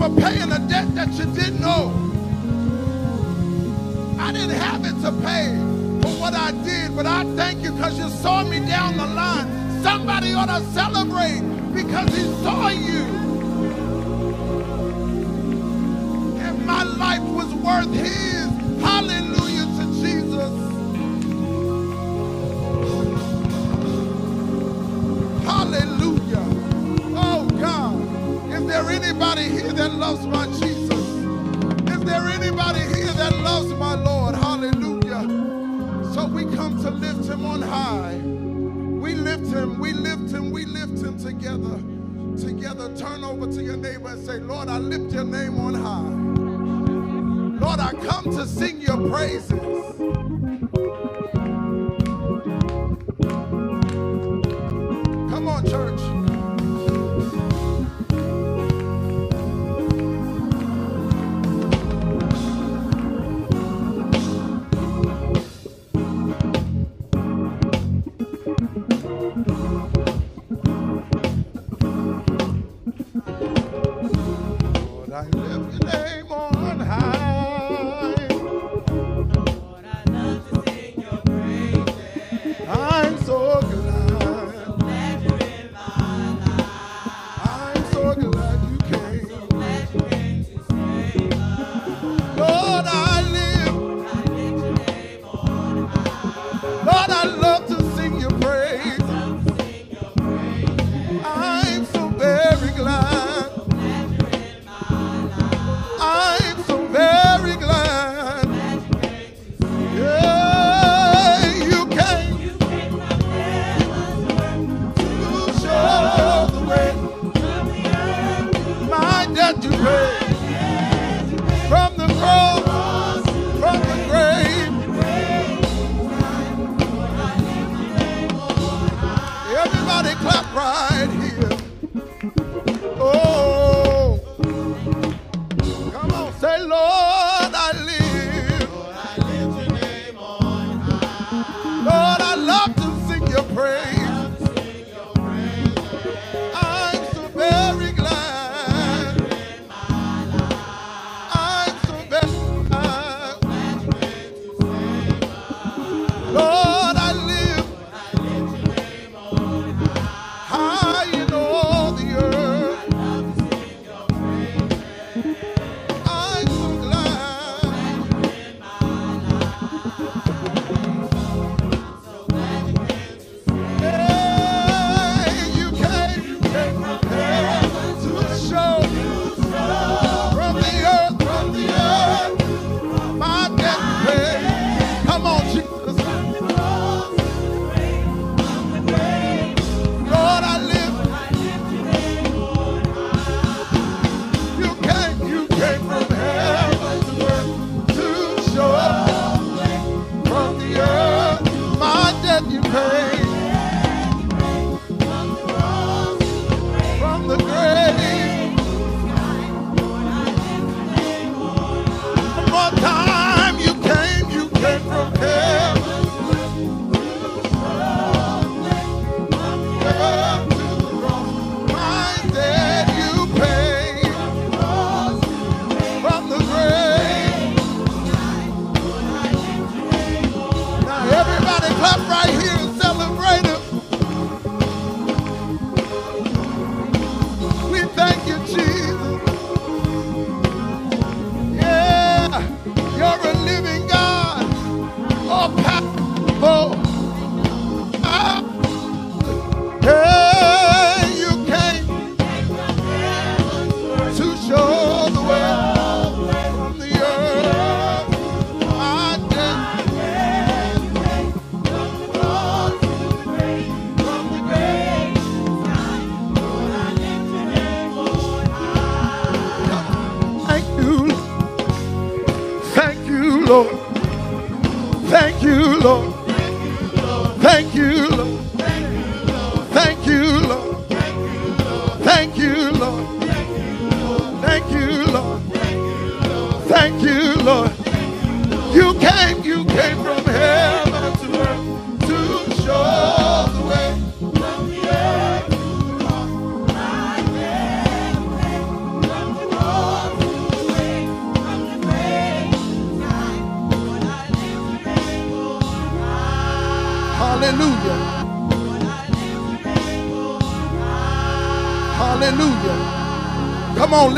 for paying a debt that you didn't owe. I didn't have it to pay for what I did, but I thank you because you saw me down the line. Somebody ought to celebrate because he saw you. And my life was worth his. loves my Jesus? Is there anybody here that loves my Lord? Hallelujah. So we come to lift him on high. We lift him, we lift him, we lift him together. Together, turn over to your neighbor and say, Lord, I lift your name on high. Lord, I come to sing your praises.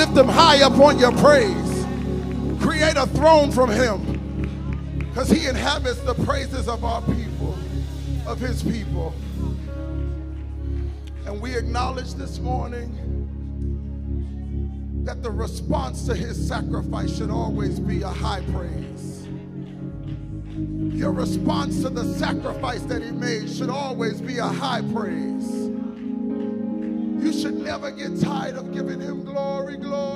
Lift them high up on your praise. Create a throne from him. Because he inhabits the praises of our people, of his people. And we acknowledge this morning that the response to his sacrifice should always be a high praise. Your response to the sacrifice that he made should always be a high praise. You should never get tired of giving him glory,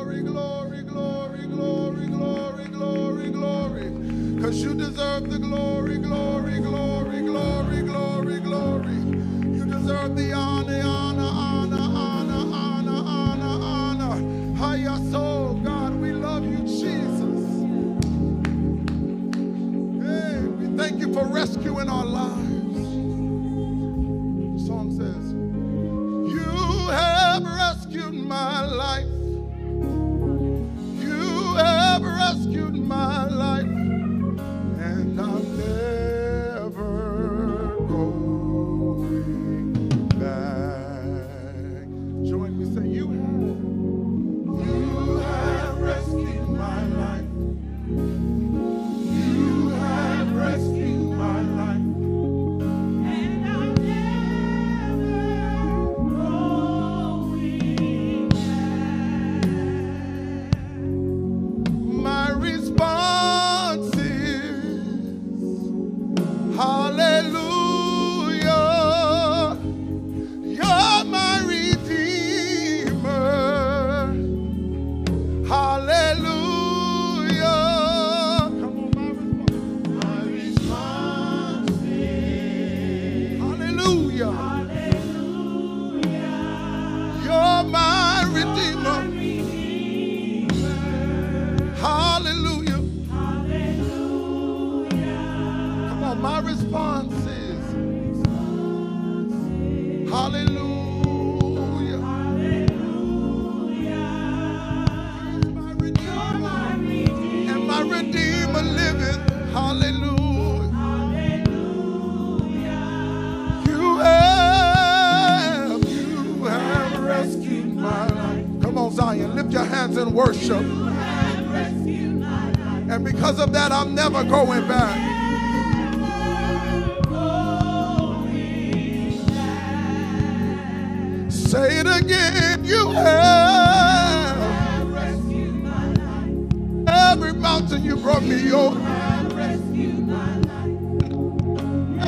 you brought me. Come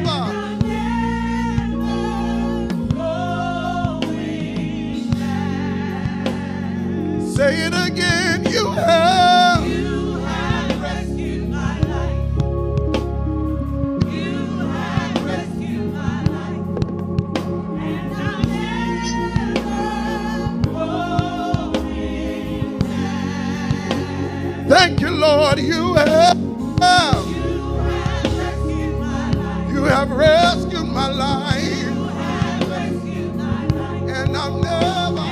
on. Say it again. Lord. You have. You have rescued my life. And I'm never.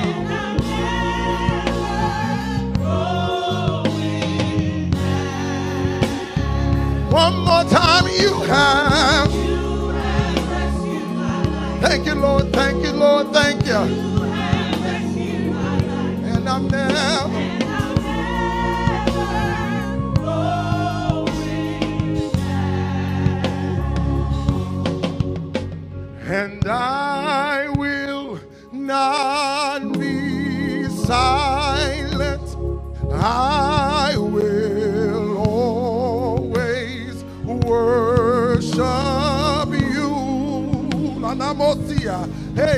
One more time, you have. Thank you, Lord.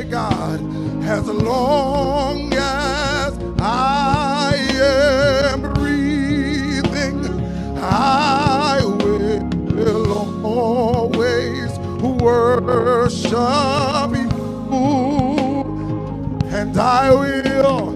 God, as long as I am breathing, I will always worship you. And I will,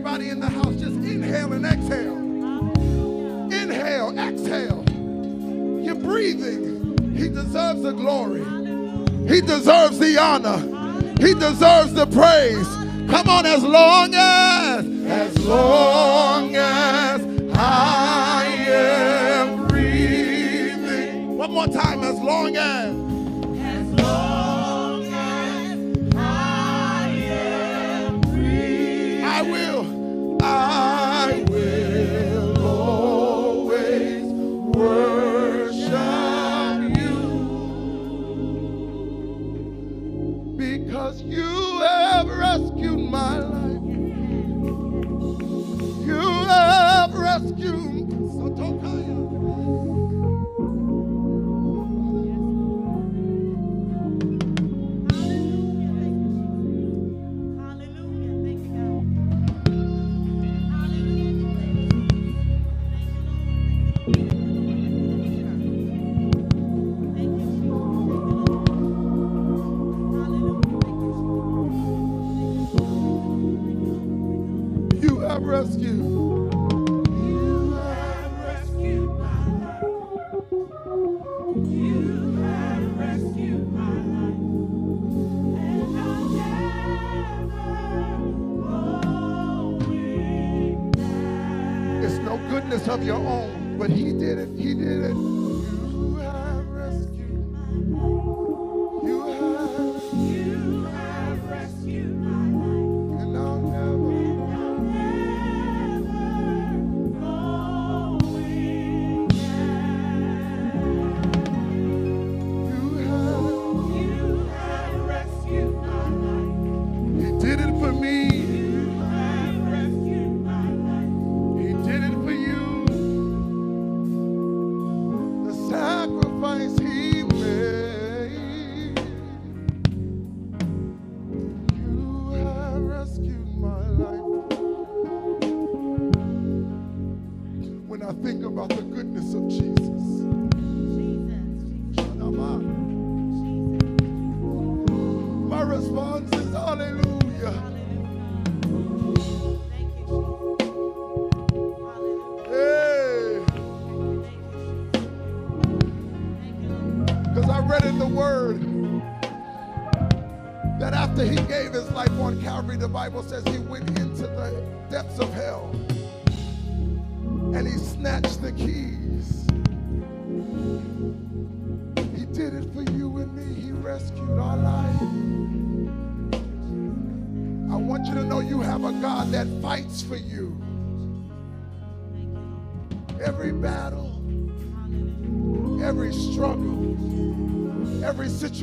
Everybody in the house, just inhale and exhale. Inhale, exhale. You're breathing. He deserves the glory. He deserves the honor. He deserves the praise. Come on, as long as, as long as I am breathing. One more time, as long as. of your own, but he did it. He did it.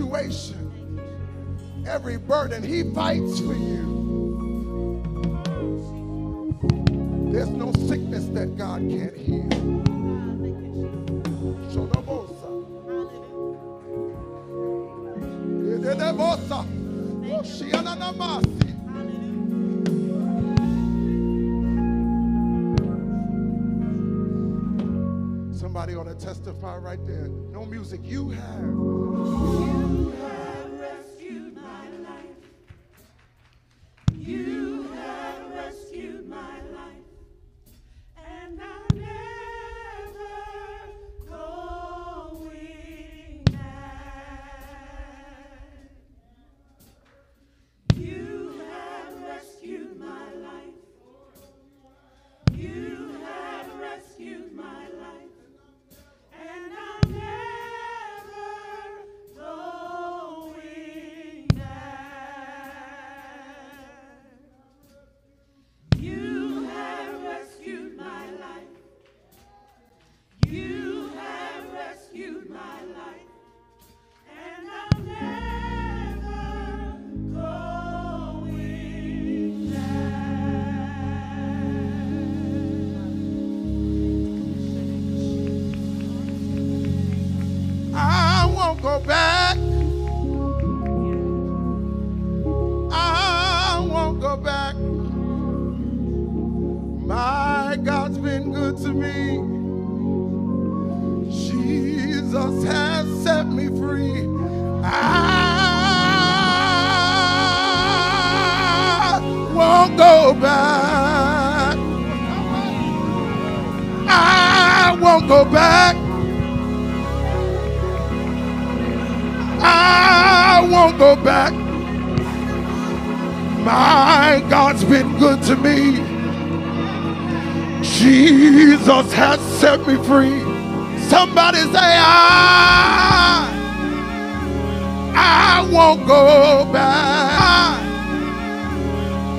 situation, every burden. He fights for you. There's no sickness that God can't heal. Shodobosa. Hallelujah. Somebody ought to testify right there. No music. You have. You have. Free. Somebody say, I, I won't go back.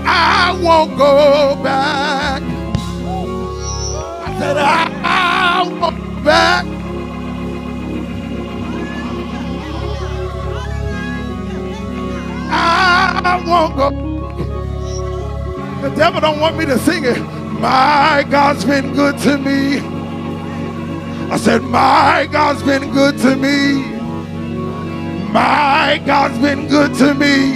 I won't go back. I said, I, I won't go back. I won't go. The devil don't want me to sing it. My God's been good to me. I said, My God's been good to me. My God's been good to me.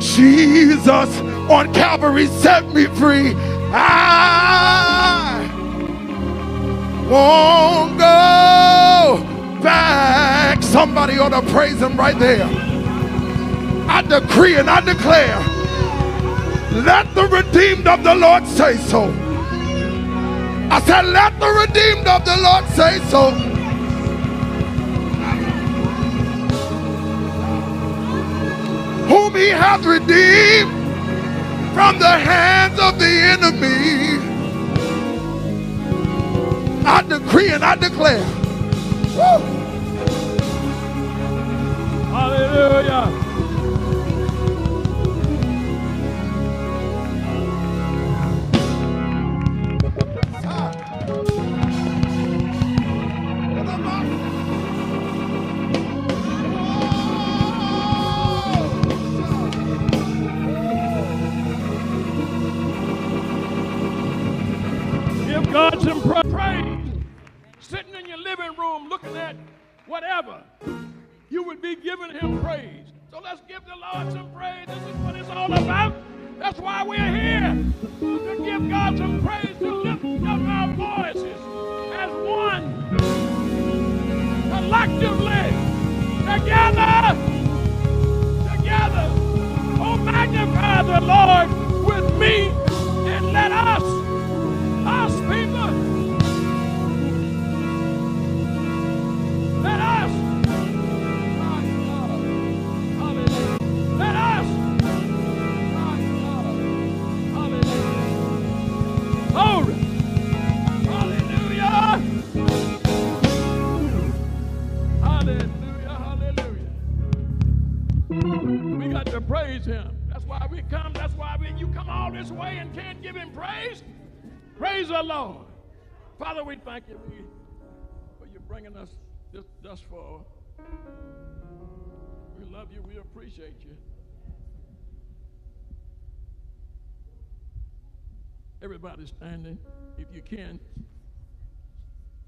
Jesus on Calvary set me free. I won't go back. Somebody ought to praise him right there. I decree and I declare, let the redeemed of the Lord say so. Said, let the redeemed of the Lord say so. Whom he hath redeemed from the hands of the enemy. I decree and I declare. Woo! Hallelujah. Praise the Lord. Father, we thank you for you bringing us this, thus far. We love you. We appreciate you. Everybody standing, if you can.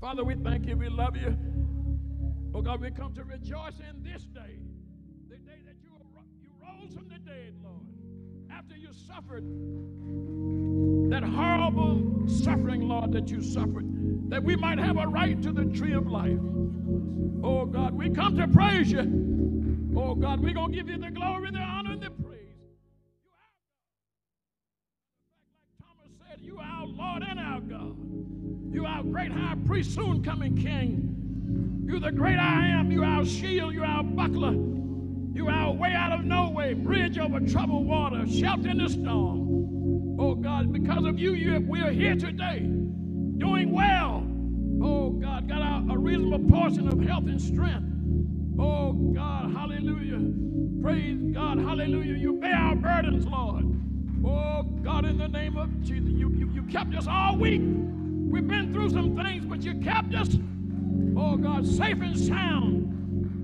Father, we thank you. We love you. Oh God, we come to rejoice in this day, you suffered that horrible suffering, Lord, that you suffered, that we might have a right to the tree of life. Oh God, we come to praise you. Oh God, we're going to give you the glory, the honor, and the praise. You are Like Thomas said, you are our Lord and our God. You are our great high priest, soon coming King. You're the great I am. You're our shield. You're our buckler. You're our way out of no way, bridge over troubled water, shelter in the storm. Oh God, because of you, you we are here today, doing well. Oh God, got our, a reasonable portion of health and strength. Oh God, hallelujah. Praise God, hallelujah. You bear our burdens, Lord. Oh God, in the name of Jesus, you, you, you kept us all week. We've been through some things, but you kept us, oh God, safe and sound.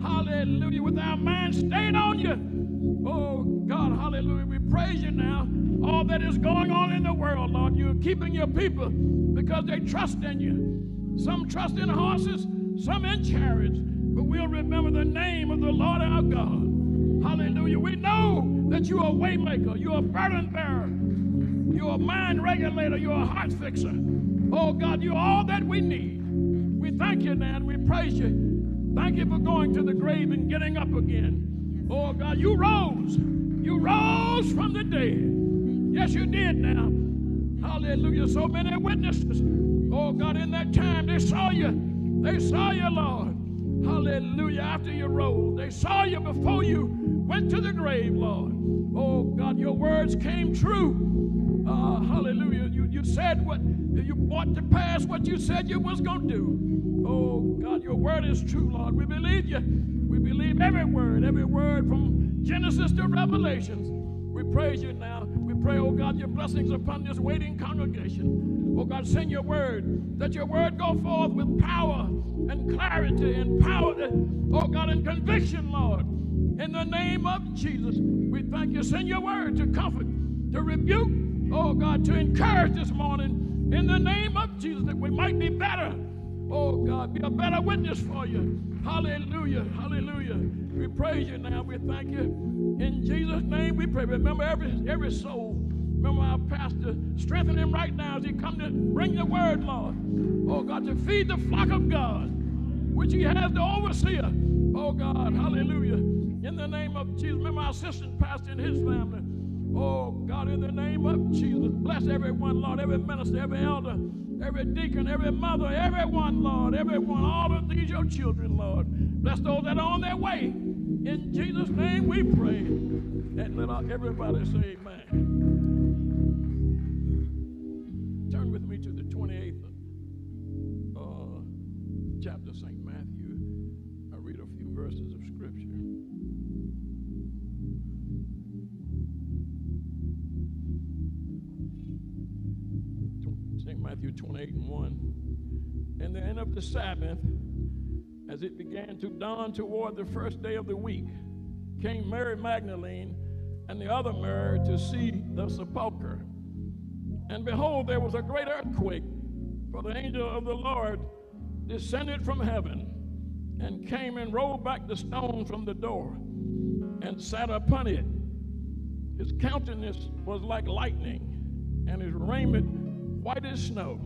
Hallelujah. With our minds stayed on you. Oh God, hallelujah. We praise you now. All that is going on in the world, Lord, you're keeping your people because they trust in you. Some trust in horses, some in chariots, but we'll remember the name of the Lord our God. Hallelujah. We know that you're a waymaker, you're a burden bearer, you're a mind regulator, you're a heart fixer. Oh God, you're all that we need. We thank you now and we praise you. Thank you for going to the grave and getting up again. Oh God, you rose. You rose from the dead. Yes, you did now. Hallelujah. So many witnesses. Oh, God, in that time they saw you. They saw you, Lord. Hallelujah. After you rose, they saw you before you went to the grave, Lord. Oh, God, your words came true. Uh, hallelujah. You, you said what you brought to pass what you said you was going to do. Oh, God, your word is true, Lord. We believe you. We believe every word, every word from Genesis to Revelations. We praise you now. We pray, oh God, your blessings upon this waiting congregation. Oh God, send your word, that your word go forth with power and clarity and power, oh God, and conviction, Lord. In the name of Jesus, we thank you. Send your word to comfort, to rebuke, oh God, to encourage this morning. In the name of Jesus, that we might be better. Oh God, be a better witness for you. Hallelujah. Hallelujah. We praise you now. We thank you. In Jesus' name we pray. Remember every every soul. Remember our pastor. Strengthen him right now as he come to bring the word, Lord. Oh God, to feed the flock of God, which he has the overseer. Oh God, hallelujah. In the name of Jesus. Remember our assistant pastor and his family. Oh God, in the name of Jesus. Bless everyone, Lord, every minister, every elder, every deacon, every mother, everyone, Lord, everyone, all of these your children, Lord. Bless those that are on their way. In Jesus' name we pray. And let everybody say amen. 28 and 1. And the end of the Sabbath, as it began to dawn toward the first day of the week, came Mary Magdalene and the other Mary to see the sepulchre. And behold, there was a great earthquake, for the angel of the Lord descended from heaven and came and rolled back the stone from the door and sat upon it. His countenance was like lightning, and his raiment white as snow.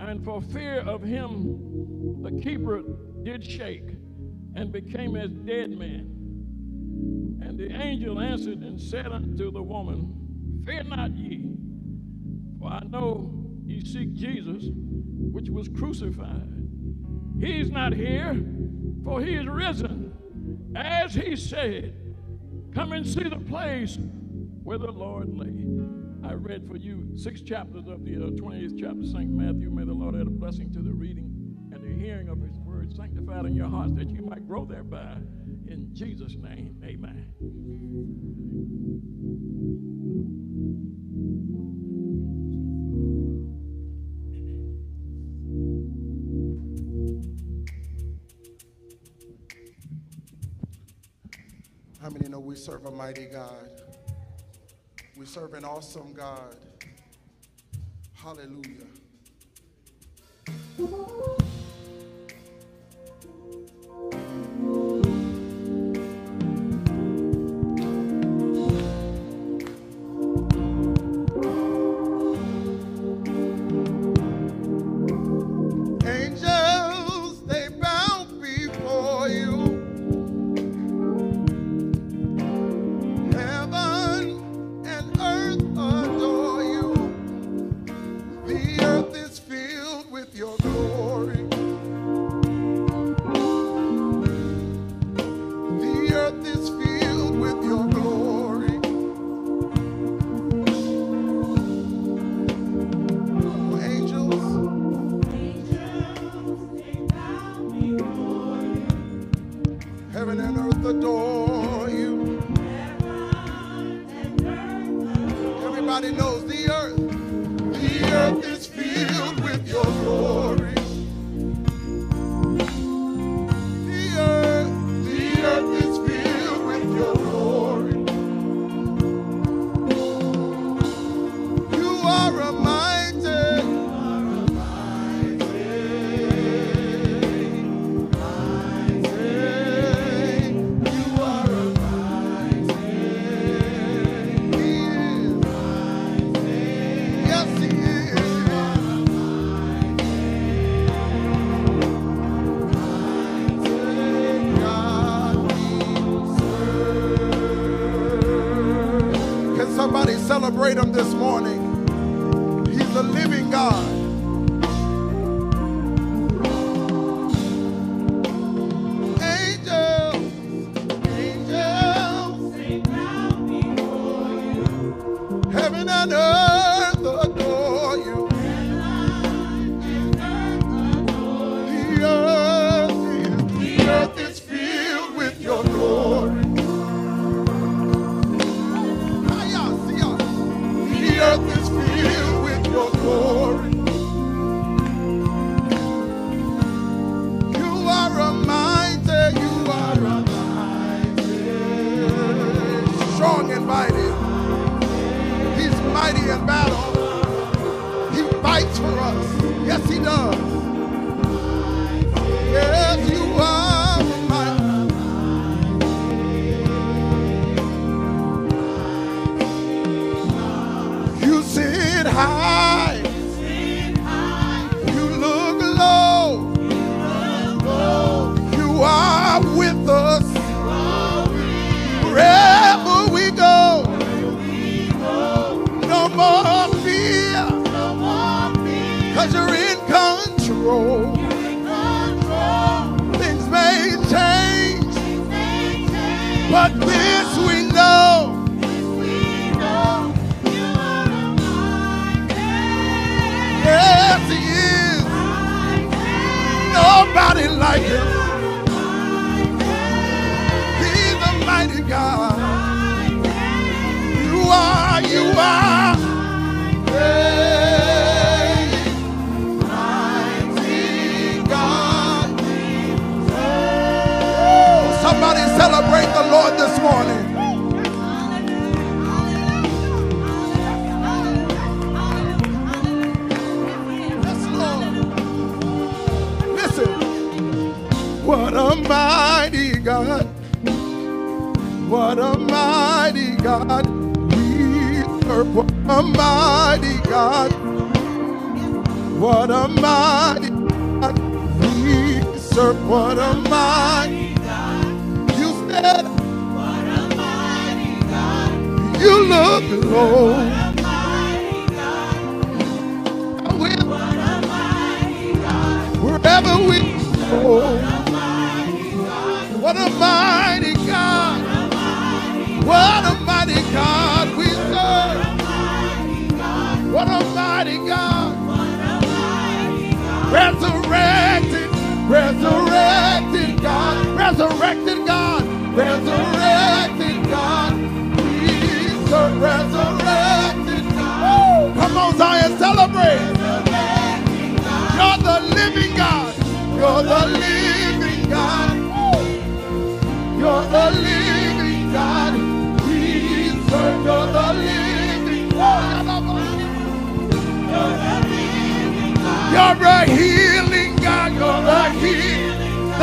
And for fear of him, the keeper did shake and became as dead man. And the angel answered and said unto the woman, Fear not ye, for I know ye seek Jesus, which was crucified. He's not here, for he is risen, as he said. Come and see the place where the Lord lay. I read for you six chapters of the uh, 28th chapter of St. Matthew. May the Lord add a blessing to the reading and the hearing of his word, sanctified in your hearts that you might grow thereby. In Jesus' name, amen. How many know we serve a mighty God? We serve an awesome God. Hallelujah. Angels,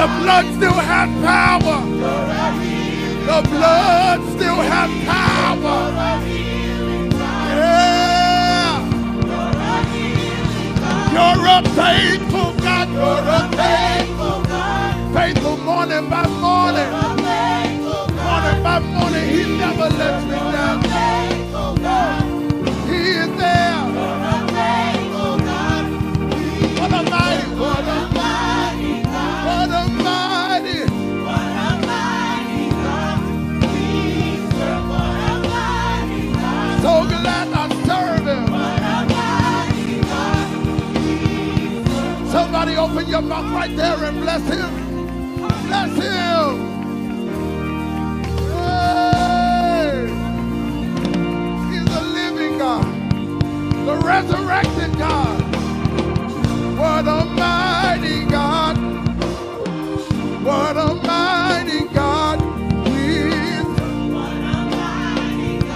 The blood still has power. The blood still has power. Yeah. You're a faithful God. You're a faithful God. Faithful morning by morning. Morning by morning. He never lets me down. He is there. Open your mouth right there and bless him. Bless him. Hey. He's the living God, the resurrected God. What a mighty God. What a mighty God. We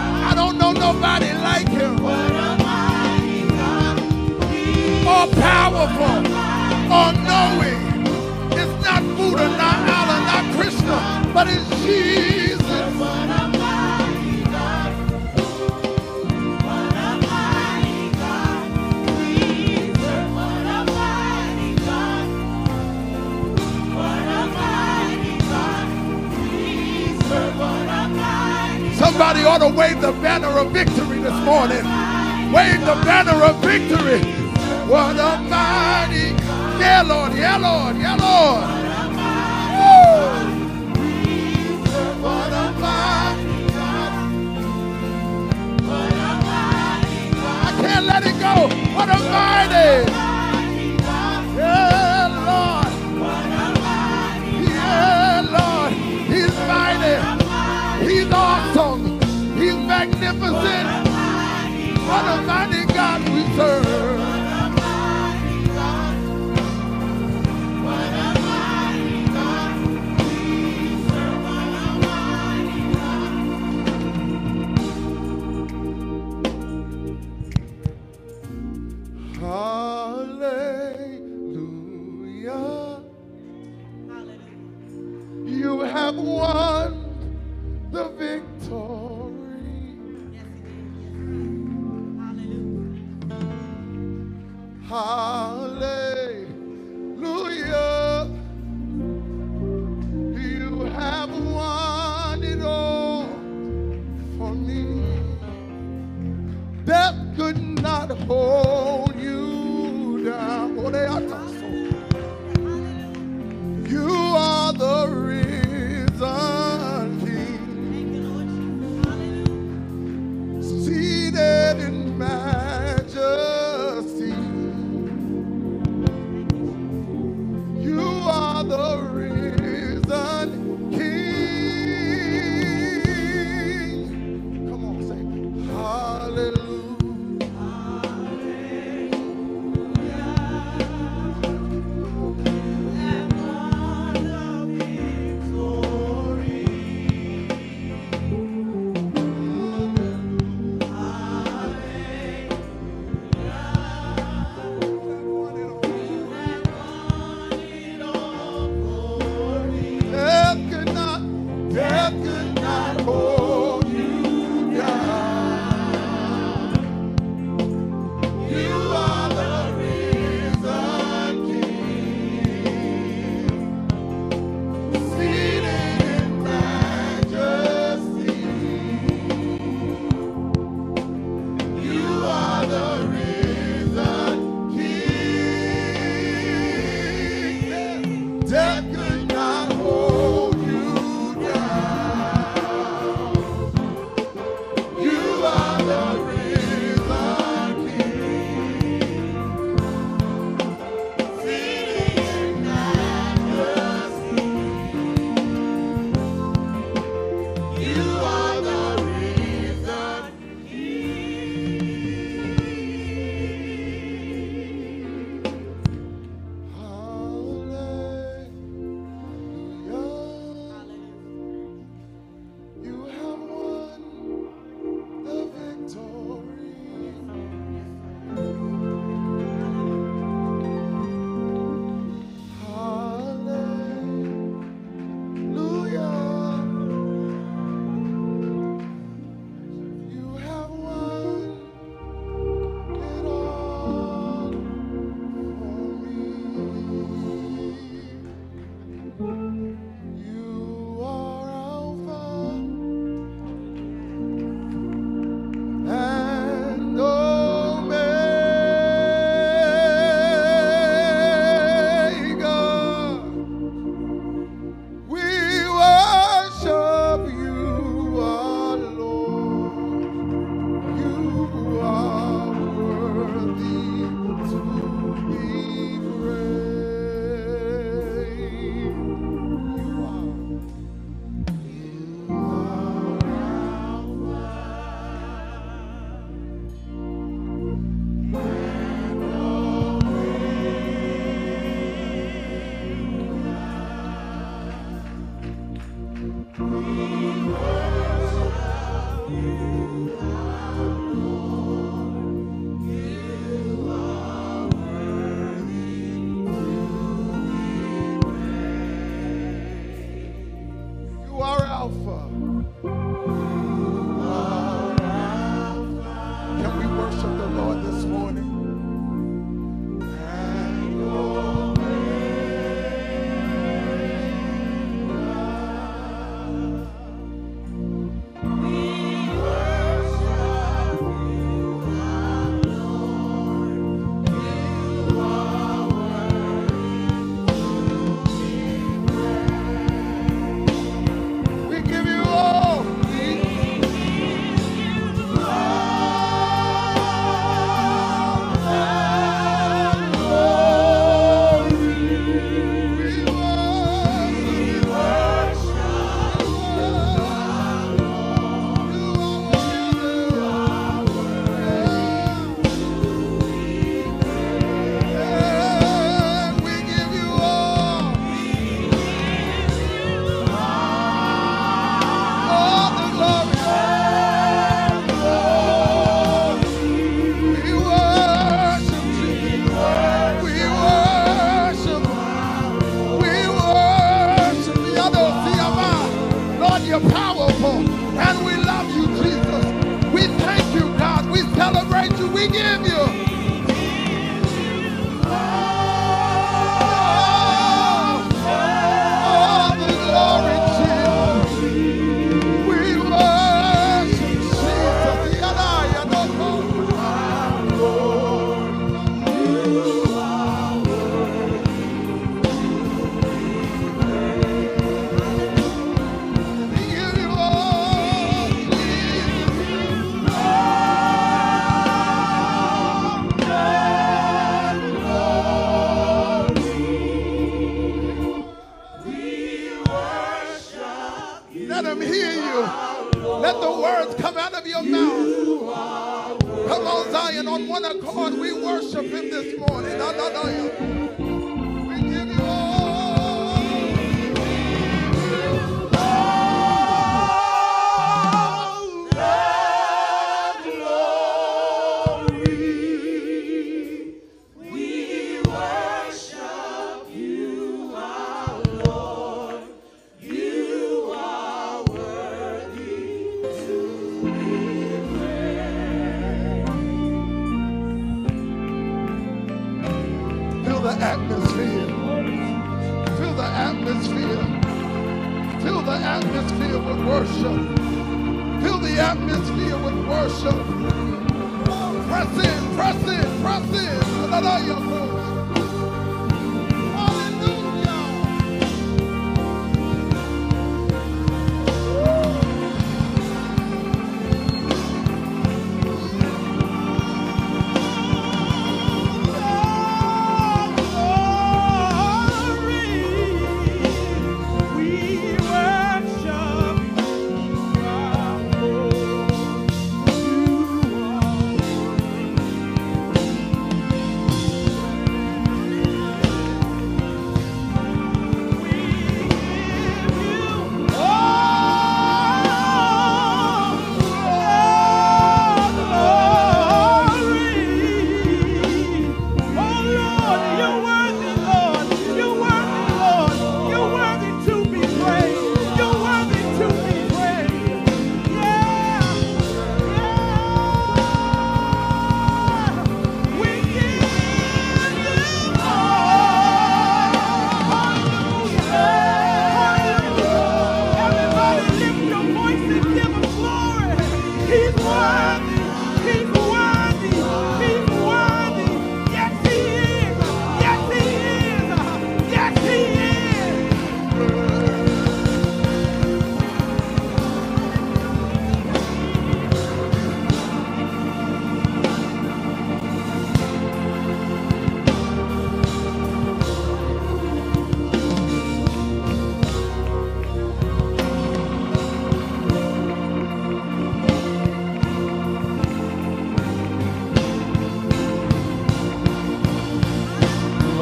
I don't know nobody like him. What a mighty God. All powerful, knowing it's not Buddha, not Allah, not Krishna, but it's Jesus. Somebody ought to wave the banner of victory this morning. Wave the banner of victory. What a mighty yeah, Lord. Yeah, Lord. Yeah, Lord. I can't let it go. What a mighty. Yeah, Lord. Yeah, Lord. He's mighty. He's awesome. He's magnificent. What a mighty God we serve.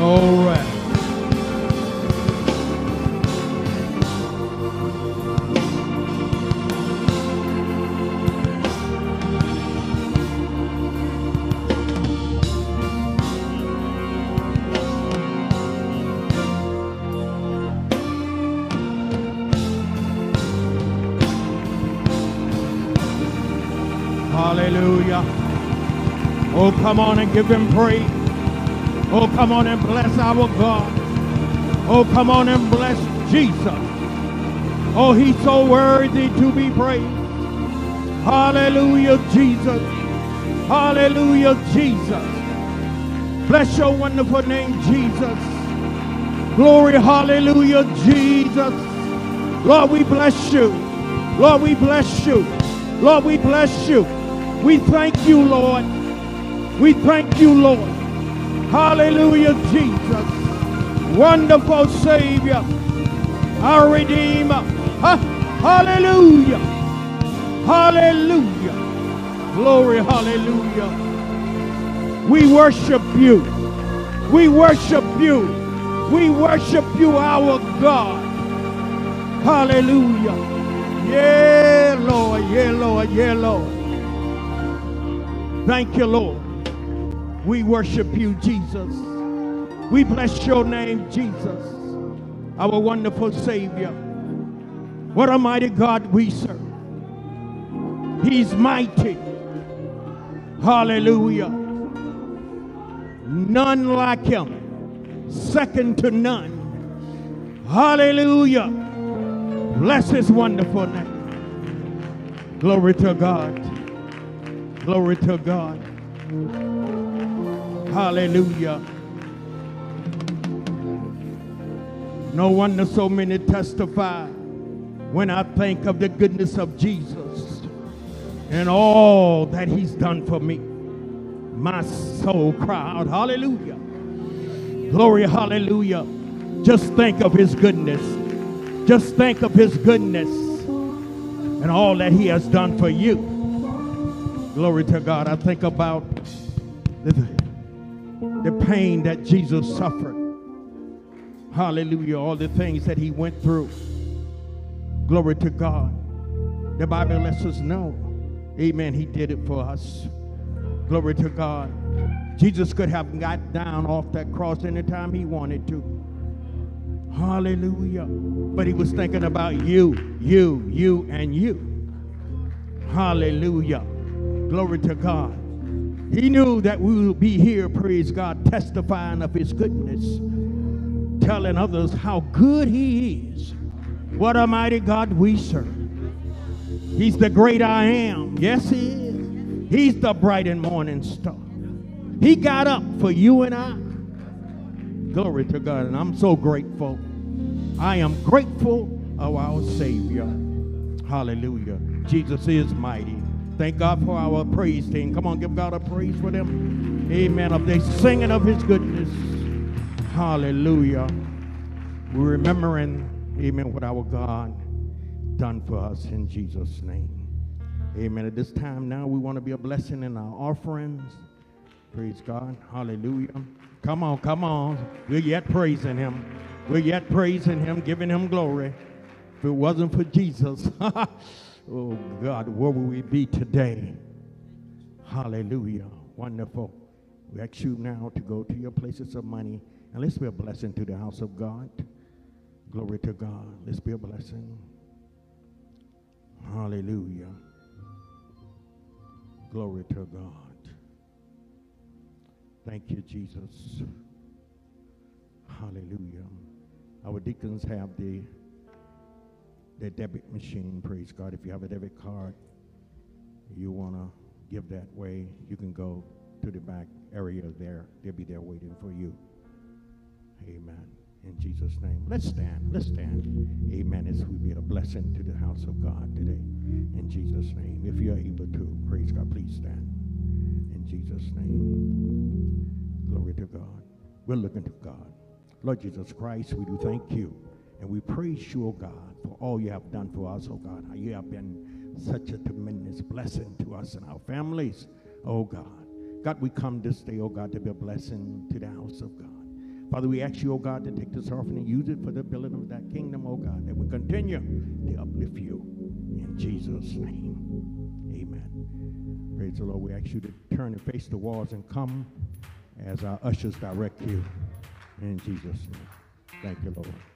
Glory. Hallelujah. Oh, come on and give him praise. Oh, come on and bless our God. Oh, come on and bless Jesus. Oh, he's so worthy to be praised. Hallelujah, Jesus. Hallelujah, Jesus. Bless your wonderful name, Jesus. Glory, hallelujah, Jesus. Lord, we bless you. Lord, we bless you. Lord, we bless you. We thank you, Lord. We thank you, Lord. Hallelujah, Jesus. Wonderful Savior, our Redeemer. Ha- Hallelujah. Hallelujah. Glory, hallelujah. We worship you. We worship you. We worship you, our God. Hallelujah. Yeah, Lord. Yeah, Lord. Yeah, Lord. Thank you, Lord. We worship you, Jesus. We bless your name, Jesus, our wonderful Savior. What a mighty God we serve. He's mighty. Hallelujah. None like him. Second to none. Hallelujah. Bless his wonderful name. Glory to God. Glory to God. Hallelujah. No wonder so many testify when I think of the goodness of Jesus and all that he's done for me. My soul cried, Hallelujah. Glory, hallelujah. Just think of his goodness. Just think of his goodness and all that he has done for you. Glory to God. I think about the, pain that Jesus suffered. Hallelujah. All the things that he went through. Glory to God. The Bible lets us know. Amen. He did it for us. Glory to God. Jesus could have got down off that cross anytime he wanted to. Hallelujah. But he was thinking about you, you, you, and you. Hallelujah. Glory to God. He knew that we would be here, praise God, testifying of his goodness, telling others how good he is. What a mighty God we serve. He's the great I am. Yes, he is. He's the bright and morning star. He got up for you and I. Glory to God. And I'm so grateful. I am grateful of our Savior. Hallelujah. Jesus is mighty. Thank God for our praise team. Come on, give God a praise for them. Amen. Of they singing of his goodness. Hallelujah. We're remembering, amen, what our God done for us in Jesus' name. Amen. At this time now, we want to be a blessing in our offerings. Praise God. Hallelujah. Come on, come on. We're yet praising him. We're yet praising him, giving him glory. If it wasn't for Jesus, oh God, where would we be today? Hallelujah. Wonderful. We ask you now to go to your places of money and let's be a blessing to the house of God. Glory to God. Let's be a blessing. Hallelujah. Glory to God. Thank you, Jesus. Hallelujah. Our deacons have the the debit machine, praise God. If you have a debit card, you want to give that way, you can go to the back area there. They'll be there waiting for you. Amen. In Jesus' name. Let's stand. Let's stand. Amen. As we be a blessing to the house of God today. In Jesus' name. If you're able to, praise God, please stand. In Jesus' name. Glory to God. We're looking to God. Lord Jesus Christ, we do thank you. And we praise you, oh God, for all you have done for us, oh God. You have been such a tremendous blessing to us and our families, oh God. God, we come this day, oh God, to be a blessing to the house of God. Father, we ask you, oh God, to take this offering and use it for the building of that kingdom, oh God, that we continue to uplift you in Jesus' name. Amen. Praise the Lord. We ask you to turn and face the walls and come as our ushers direct you in Jesus' name. Thank you, Lord.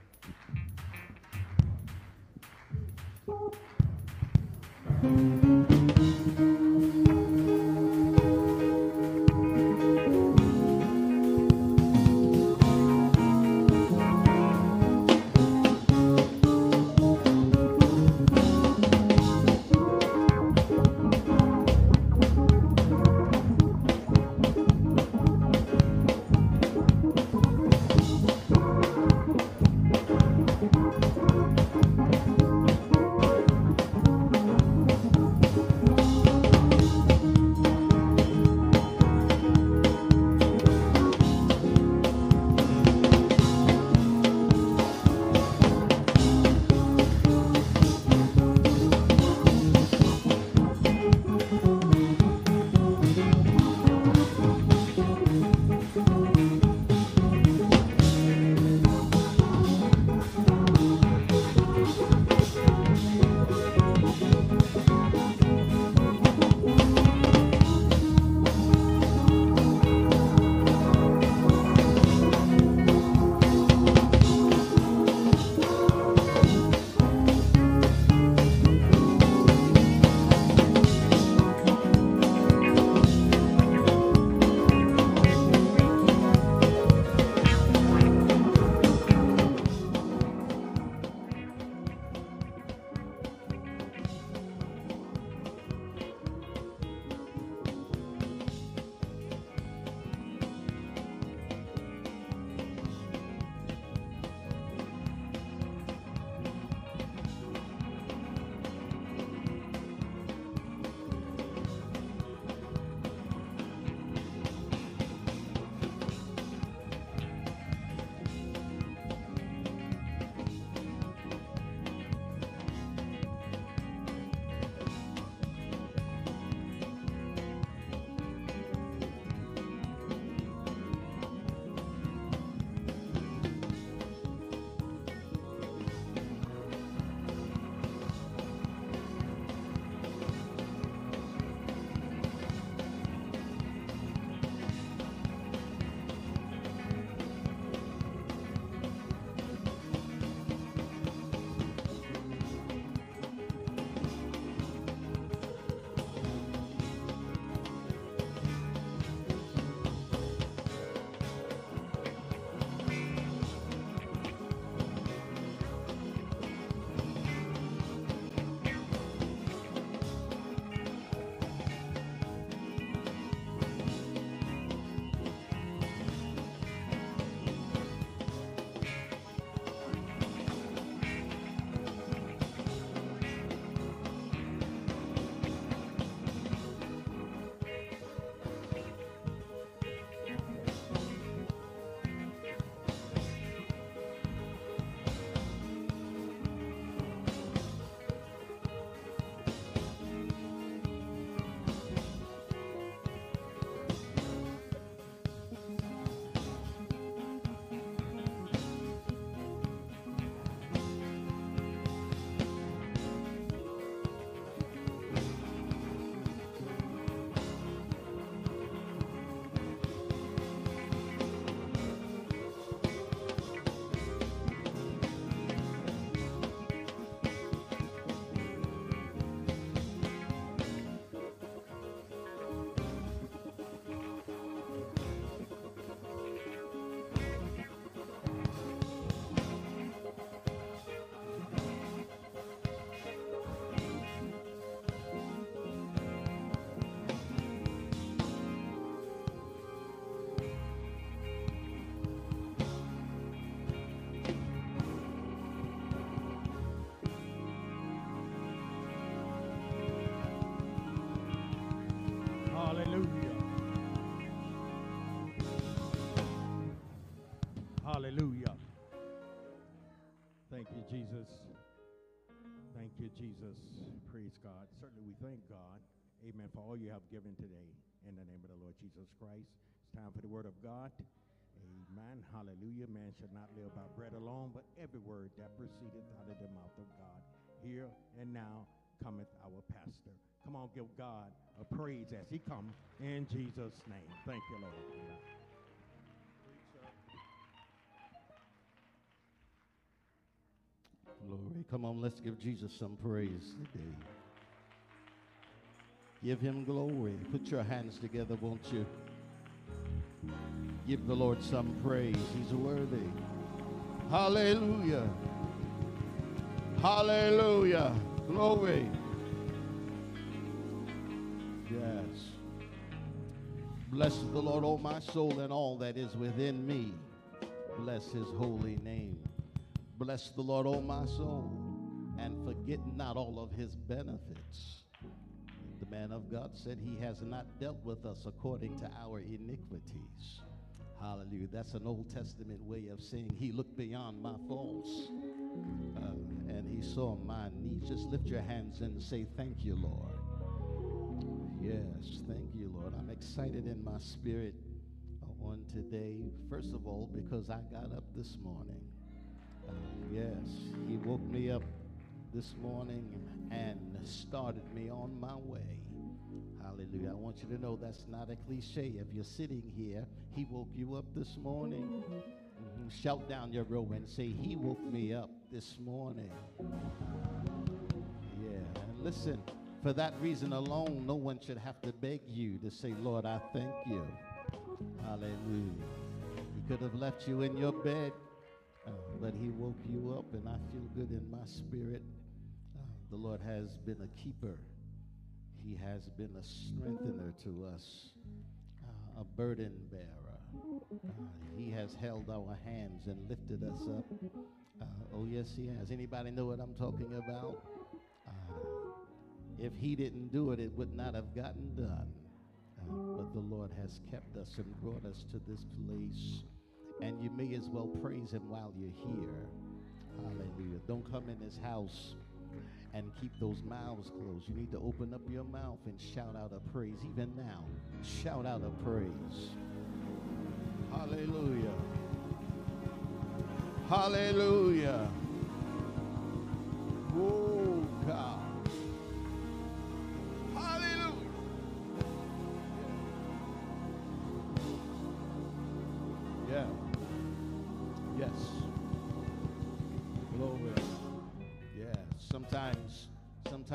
Jesus Christ. It's time for the word of God. Amen. Hallelujah. Man should not live by bread alone, but every word that proceedeth out of the mouth of God. Here and now cometh our pastor. Come on, give God a praise as he come in Jesus' name. Thank you, Lord. Glory. Come on, let's give Jesus some praise today. Give him glory. Put your hands together, won't you? Give the Lord some praise. He's worthy. Hallelujah. Hallelujah. Glory. Yes. Bless the Lord, O my soul, and all that is within me. Bless his holy name. Bless the Lord, O my soul, and forget not all of his benefits. Man of God said he has not dealt with us according to our iniquities. Hallelujah. That's an Old Testament way of saying he looked beyond my faults uh, and he saw my needs. Just lift your hands and say, Thank you, Lord. Yes, thank you, Lord. I'm excited in my spirit on today. First of all, because I got up this morning. Uh, yes, he woke me up this morning and started me on my way. Hallelujah. I want you to know that's not a cliche. If you're sitting here, he woke you up this morning. Mhm. Shout down your row and say, He woke me up this morning. Yeah. And listen, for that reason alone, no one should have to beg you to say, Lord, I thank you. Hallelujah. He could have left you in your bed, uh, but He woke you up, and I feel good in my spirit. Uh, the Lord has been a keeper, He has been a strengthener to us, uh, a burden bearer. Uh, he has held our hands and lifted us up. Uh, oh, yes, He has. Anybody know what I'm talking about? Uh, if He didn't do it, it would not have gotten done. Uh, but the Lord has kept us and brought us to this place. And you may as well praise Him while you're here. Hallelujah. Don't come in His house and keep those mouths closed. You need to open up your mouth and shout out a praise. Even now, shout out a praise. Hallelujah. Hallelujah. Oh, God. Hallelujah. Yeah.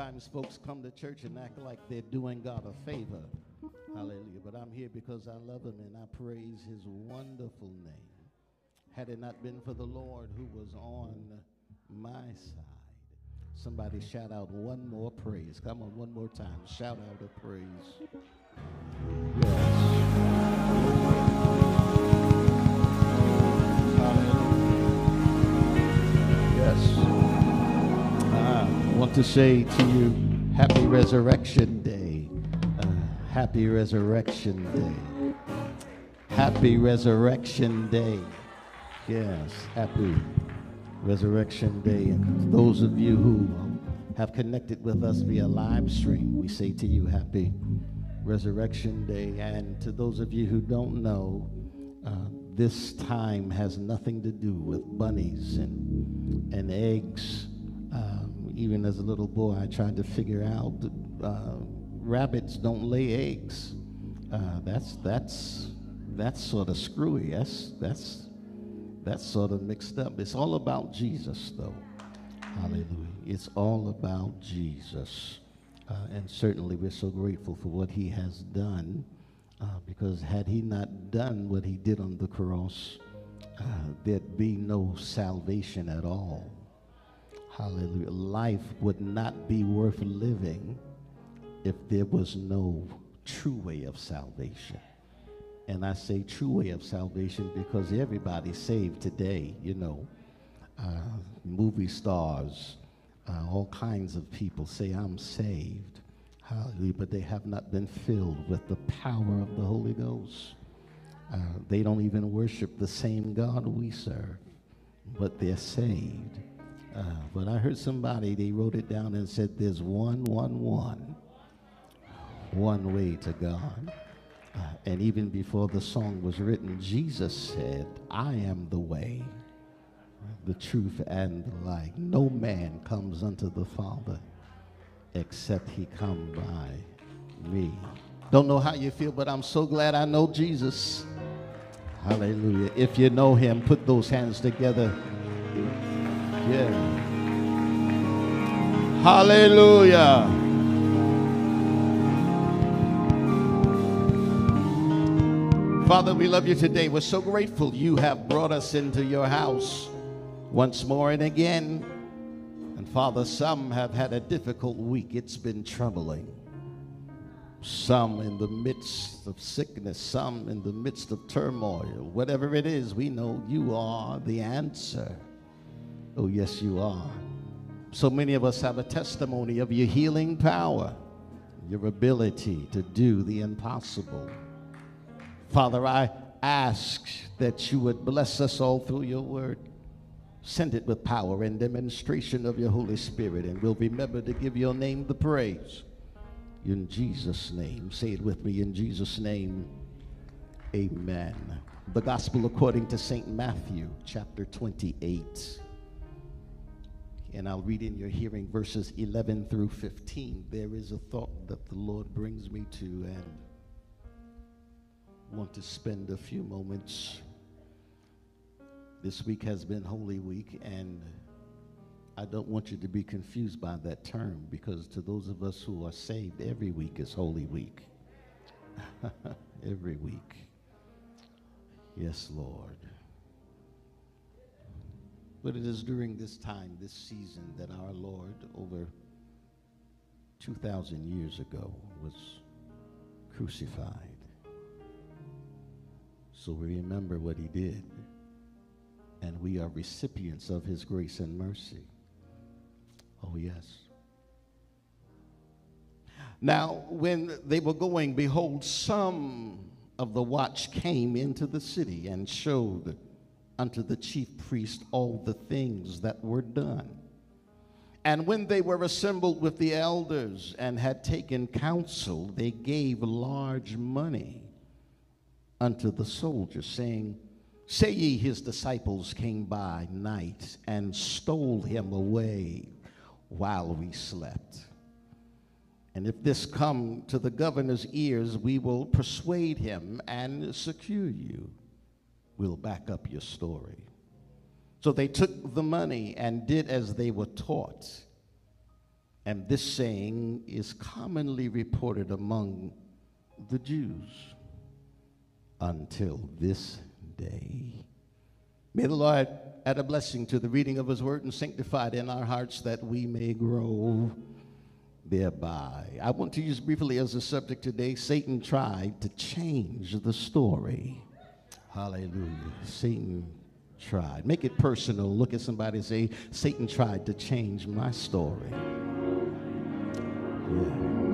Sometimes folks come to church and act like they're doing God a favor. Hallelujah. But I'm here because I love him and I praise his wonderful name. Had it not been for the Lord who was on my side, somebody shout out one more praise. Come on, one more time. Shout out a praise. Yes. Want to say to you, Happy Resurrection Day. Uh, happy Resurrection Day. Happy Resurrection Day. Yes, happy Resurrection Day. And those of you who have connected with us via live stream, we say to you, Happy Resurrection Day. And to those of you who don't know, uh, this time has nothing to do with bunnies and, and eggs. Even as a little boy, I tried to figure out uh, rabbits don't lay eggs. Uh, that's that's that's sort of screwy. That's that's that's sort of mixed up. It's all about Jesus, though. Hallelujah. It's all about Jesus. Uh, and certainly we're so grateful for what he has done uh, because had he not done what he did on the cross, uh, there'd be no salvation at all. Hallelujah. Life would not be worth living if there was no true way of salvation. And I say true way of salvation because everybody's saved today, you know. Uh, movie stars, uh, all kinds of people say, I'm saved. Hallelujah. But they have not been filled with the power of the Holy Ghost. Uh, they don't even worship the same God we serve, but they're saved. Uh, but I heard somebody, they wrote it down and said, There's one, one, one, one way to God. Uh, and even before the song was written, Jesus said, I am the way, the truth, and the light. No man comes unto the Father except he come by me. Don't know how you feel, but I'm so glad I know Jesus. Hallelujah. If you know him, put those hands together. Yeah. Hallelujah. Father, we love you today. We're so grateful you have brought us into your house once more and again. And Father, some have had a difficult week. It's been troubling. Some in the midst of sickness, some in the midst of turmoil. Whatever it is, we know you are the answer. Oh, yes, you are. So many of us have a testimony of your healing power, your ability to do the impossible. Father, I ask that you would bless us all through your word. Send it with power and demonstration of your Holy Spirit, and we'll remember to give your name the praise. In Jesus' name. Say it with me. In Jesus' name, amen. The Gospel according to St. Matthew, chapter 28. And I'll read in your hearing verses 11 through 15. There is a thought that the Lord brings me to, and want to spend a few moments. This week has been Holy Week, and I don't want you to be confused by that term because to those of us who are saved, every week is Holy Week. every week. Yes, Lord. But it is during this time, this season, that our Lord, over 2,000 years ago, was crucified. So we remember what he did. And we are recipients of his grace and mercy. Oh, yes. Now, when they were going, behold, some of the watch came into the city and showed unto the chief priest all the things that were done. And when they were assembled with the elders and had taken counsel, they gave large money unto the soldiers, saying, Say ye his disciples came by night and stole him away while we slept. And if this come to the governor's ears, we will persuade him and secure you. We'll back up your story. So they took the money and did as they were taught. And this saying is commonly reported among the Jews until this day. May the Lord add a blessing to the reading of his word and sanctify it in our hearts that we may grow thereby. I want to use briefly as a subject today Satan tried to change the story. Hallelujah. Satan tried. Make it personal. Look at somebody and say, Satan tried to change my story. Yeah,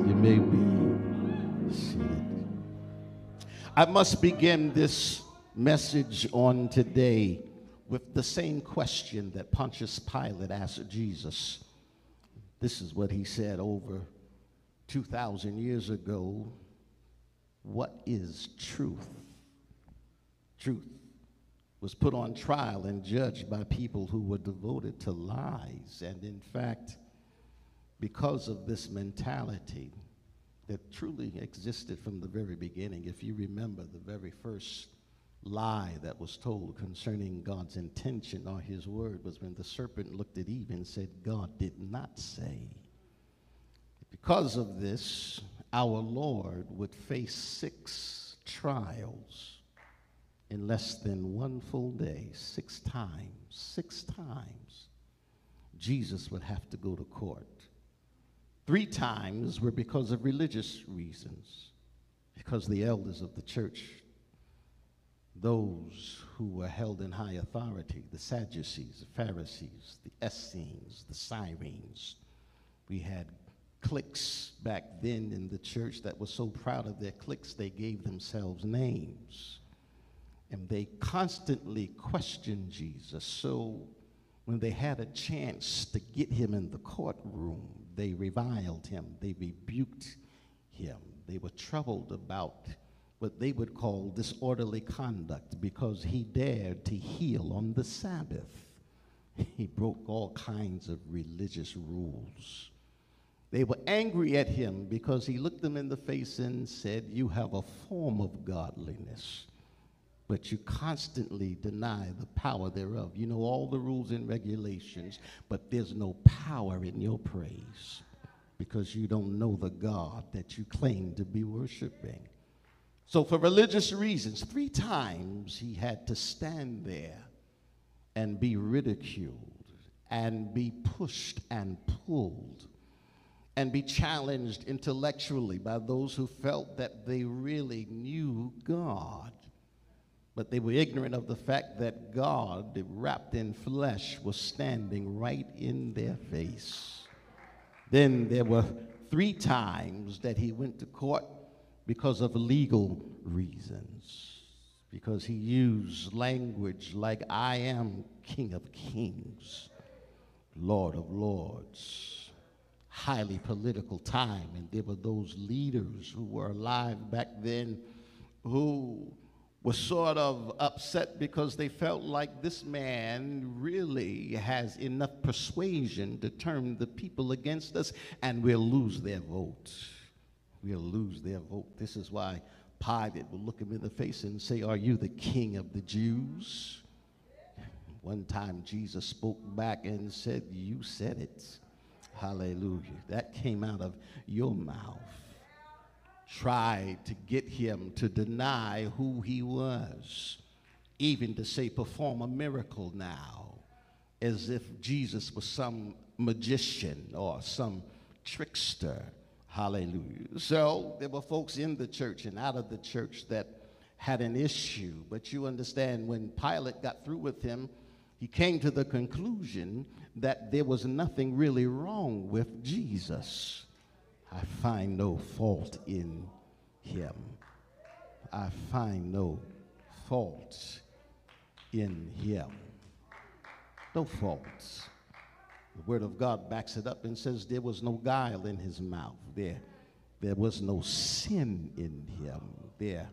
you may be seated. I must begin this message on today with the same question that Pontius Pilate asked Jesus. This is what he said over 2,000 years ago. What is truth? Truth was put on trial and judged by people who were devoted to lies. And in fact, because of this mentality that truly existed from the very beginning, if you remember the very first lie that was told concerning God's intention or his word was when the serpent looked at Eve and said, God did not say. Because of this, our Lord would face six trials in less than one full day, six times, six times, Jesus would have to go to court. Three times were because of religious reasons, because the elders of the church, those who were held in high authority, the Sadducees, the Pharisees, the Essenes, the Cyrenes, we had cliques back then in the church that were so proud of their cliques they gave themselves names and they constantly questioned Jesus. So when they had a chance to get him in the courtroom, they reviled him, they rebuked him. They were troubled about what they would call disorderly conduct because he dared to heal on the Sabbath. He broke all kinds of religious rules. They were angry at him because he looked them in the face and said, You have a form of godliness, but you constantly deny the power thereof. You know all the rules and regulations, but there's no power in your praise because you don't know the God that you claim to be worshiping. So, for religious reasons, three times he had to stand there and be ridiculed and be pushed and pulled and be challenged intellectually by those who felt that they really knew God. But they were ignorant of the fact that God, wrapped in flesh, was standing right in their face. Then there were three times that he went to court because of legal reasons, because he used language like, I am King of Kings, Lord of Lords. Highly political time, and there were those leaders who were alive back then who were sort of upset because they felt like this man really has enough persuasion to turn the people against us and we'll lose their vote we'll lose their vote. This is why Pilate will look him in the face and say, Are you the king of the Jews? One time Jesus spoke back and said, You said it. Hallelujah. That came out of your mouth. Tried to get him to deny who he was, even to say, Perform a miracle now, as if Jesus was some magician or some trickster. Hallelujah. So there were folks in the church and out of the church that had an issue. But you understand, when Pilate got through with him, he came to the conclusion that there was nothing really wrong with Jesus. I find no fault in him. I find no fault in him. No faults. The Word of God backs it up and says there was no guile in his mouth. There, there was no sin in him. There,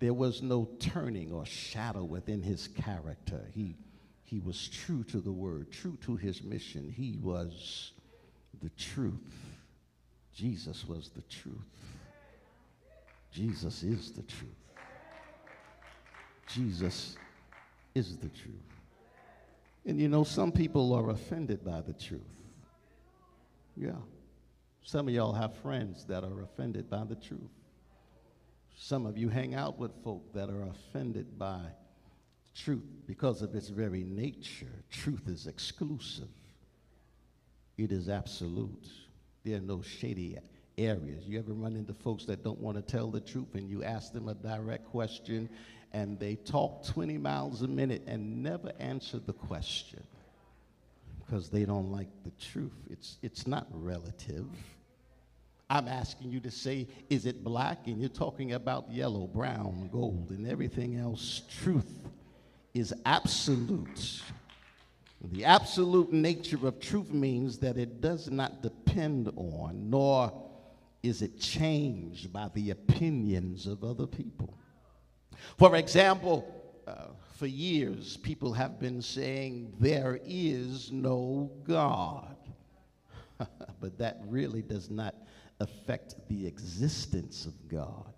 there was no turning or shadow within his character. He, he was true to the Word, true to his mission. He was the truth. Jesus was the truth. Jesus is the truth. Jesus is the truth. And you know, some people are offended by the truth. Yeah. Some of y'all have friends that are offended by the truth. Some of you hang out with folk that are offended by truth because of its very nature. Truth is exclusive, it is absolute. There are no shady areas. You ever run into folks that don't want to tell the truth and you ask them a direct question and they talk 20 miles a minute and never answer the question because they don't like the truth. It's, it's not relative. I'm asking you to say, is it black? And you're talking about yellow, brown, gold, and everything else. Truth is absolute. The absolute nature of truth means that it does not depend on, nor is it changed by the opinions of other people. For example, uh, for years, people have been saying there is no God. but that really does not affect the existence of God.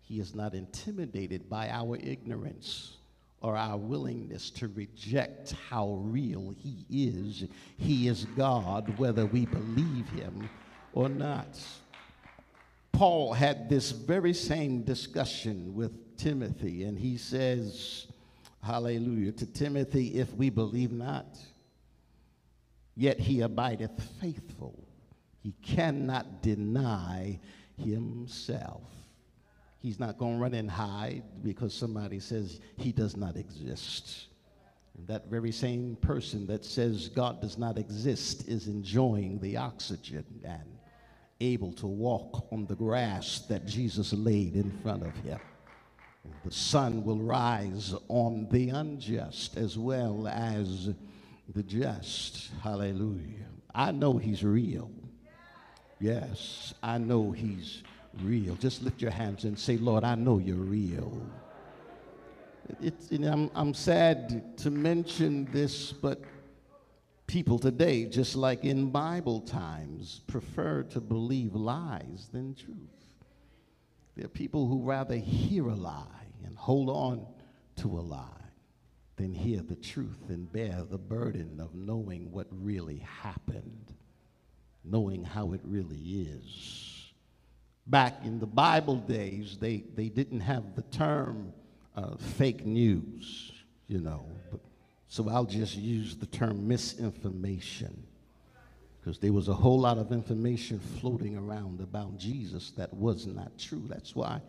He is not intimidated by our ignorance or our willingness to reject how real He is. He is God, whether we believe Him or not. Paul had this very same discussion with Timothy, and he says, Hallelujah, to Timothy, if we believe not, yet he abideth faithful. He cannot deny himself. He's not going to run and hide because somebody says he does not exist. And that very same person that says God does not exist is enjoying the oxygen and able to walk on the grass that Jesus laid in front of him. The sun will rise on the unjust as well as the just. Hallelujah. I know he's real. Yes, I know he's real. Just lift your hands and say, Lord, I know you're real. It's, you know, I'm, I'm sad to mention this, but people today, just like in Bible times, prefer to believe lies than truth. There are people who rather hear a lie and hold on to a lie than hear the truth and bear the burden of knowing what really happened, knowing how it really is. Back in the Bible days, they, they didn't have the term uh, fake news, you know. But, so I'll just use the term misinformation because there was a whole lot of information floating around about Jesus that was not true. That's why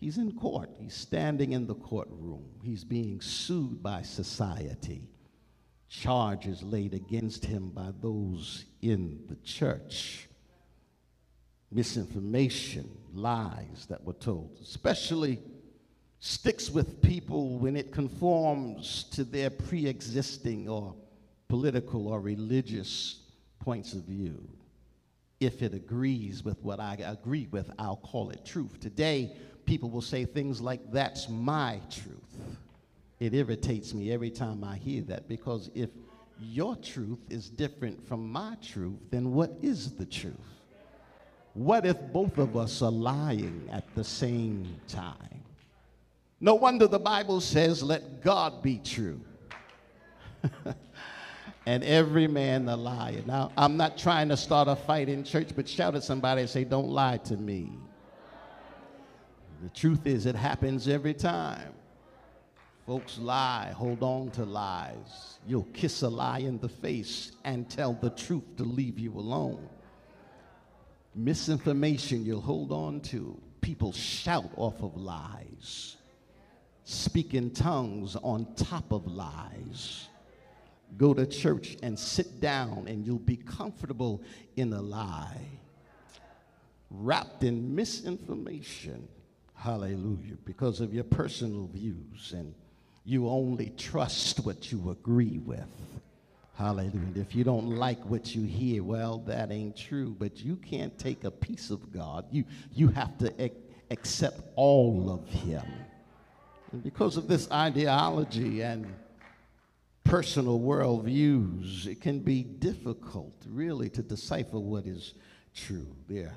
he's in court. He's standing in the courtroom. He's being sued by society. Charges laid against him by those in the church. Misinformation, lies that were told, especially sticks with people when it conforms to their pre existing or political or religious points of view. If it agrees with what I agree with, I'll call it truth. Today, people will say things like, That's my truth. It irritates me every time I hear that because if your truth is different from my truth, then what is the truth? What if both of us are lying at the same time? No wonder the Bible says, let God be true. and every man a liar. Now, I'm not trying to start a fight in church, but shout at somebody and say, don't lie to me. The truth is, it happens every time. Folks lie, hold on to lies. You'll kiss a lie in the face and tell the truth to leave you alone. Misinformation you'll hold on to. People shout off of lies speak in tongues on top of lies. Go to church and sit down, and you'll be comfortable in a lie. Wrapped in misinformation, hallelujah, because of your personal views, and you only trust what you agree with. Hallelujah. And if you don't like what you hear, well, that ain't true. But you can't take a piece of God. You, you have to ac- accept all of Him. And because of this ideology and personal worldviews, it can be difficult, really, to decipher what is true. There,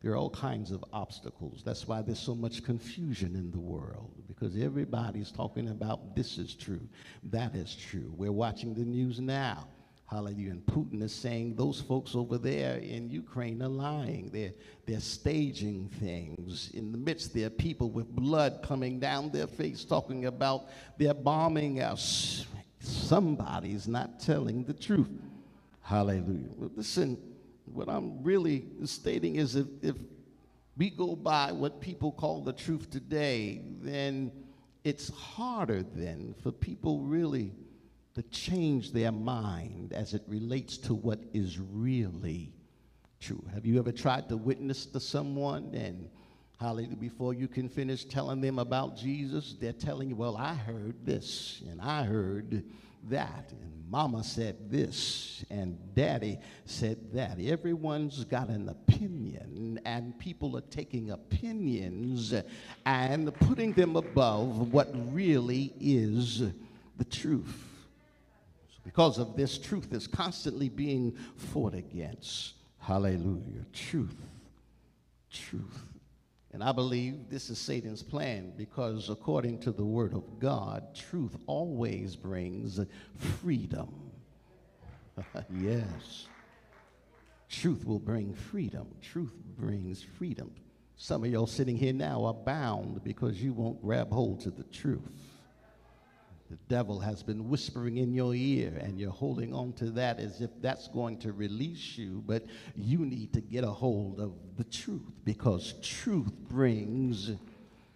there are all kinds of obstacles. That's why there's so much confusion in the world, because everybody's talking about this is true, that is true. We're watching the news now. Hallelujah. And Putin is saying those folks over there in Ukraine are lying. They're, they're staging things. In the midst, there are people with blood coming down their face talking about they're bombing us. Somebody's not telling the truth. Hallelujah. Listen, what I'm really stating is if, if we go by what people call the truth today, then it's harder then for people really to change their mind as it relates to what is really true. Have you ever tried to witness to someone and hallelujah before you can finish telling them about Jesus, they're telling you, "Well, I heard this and I heard that and mama said this and daddy said that." Everyone's got an opinion and people are taking opinions and putting them above what really is the truth. So Because of this, truth is constantly being fought against. Hallelujah. Truth. Truth. And I believe this is Satan's plan because, according to the Word of God, truth always brings freedom. yes. Truth will bring freedom. Truth brings freedom. Some of y'all sitting here now are bound because you won't grab hold to the truth. The devil has been whispering in your ear, and you're holding on to that as if that's going to release you. But you need to get a hold of the truth because truth brings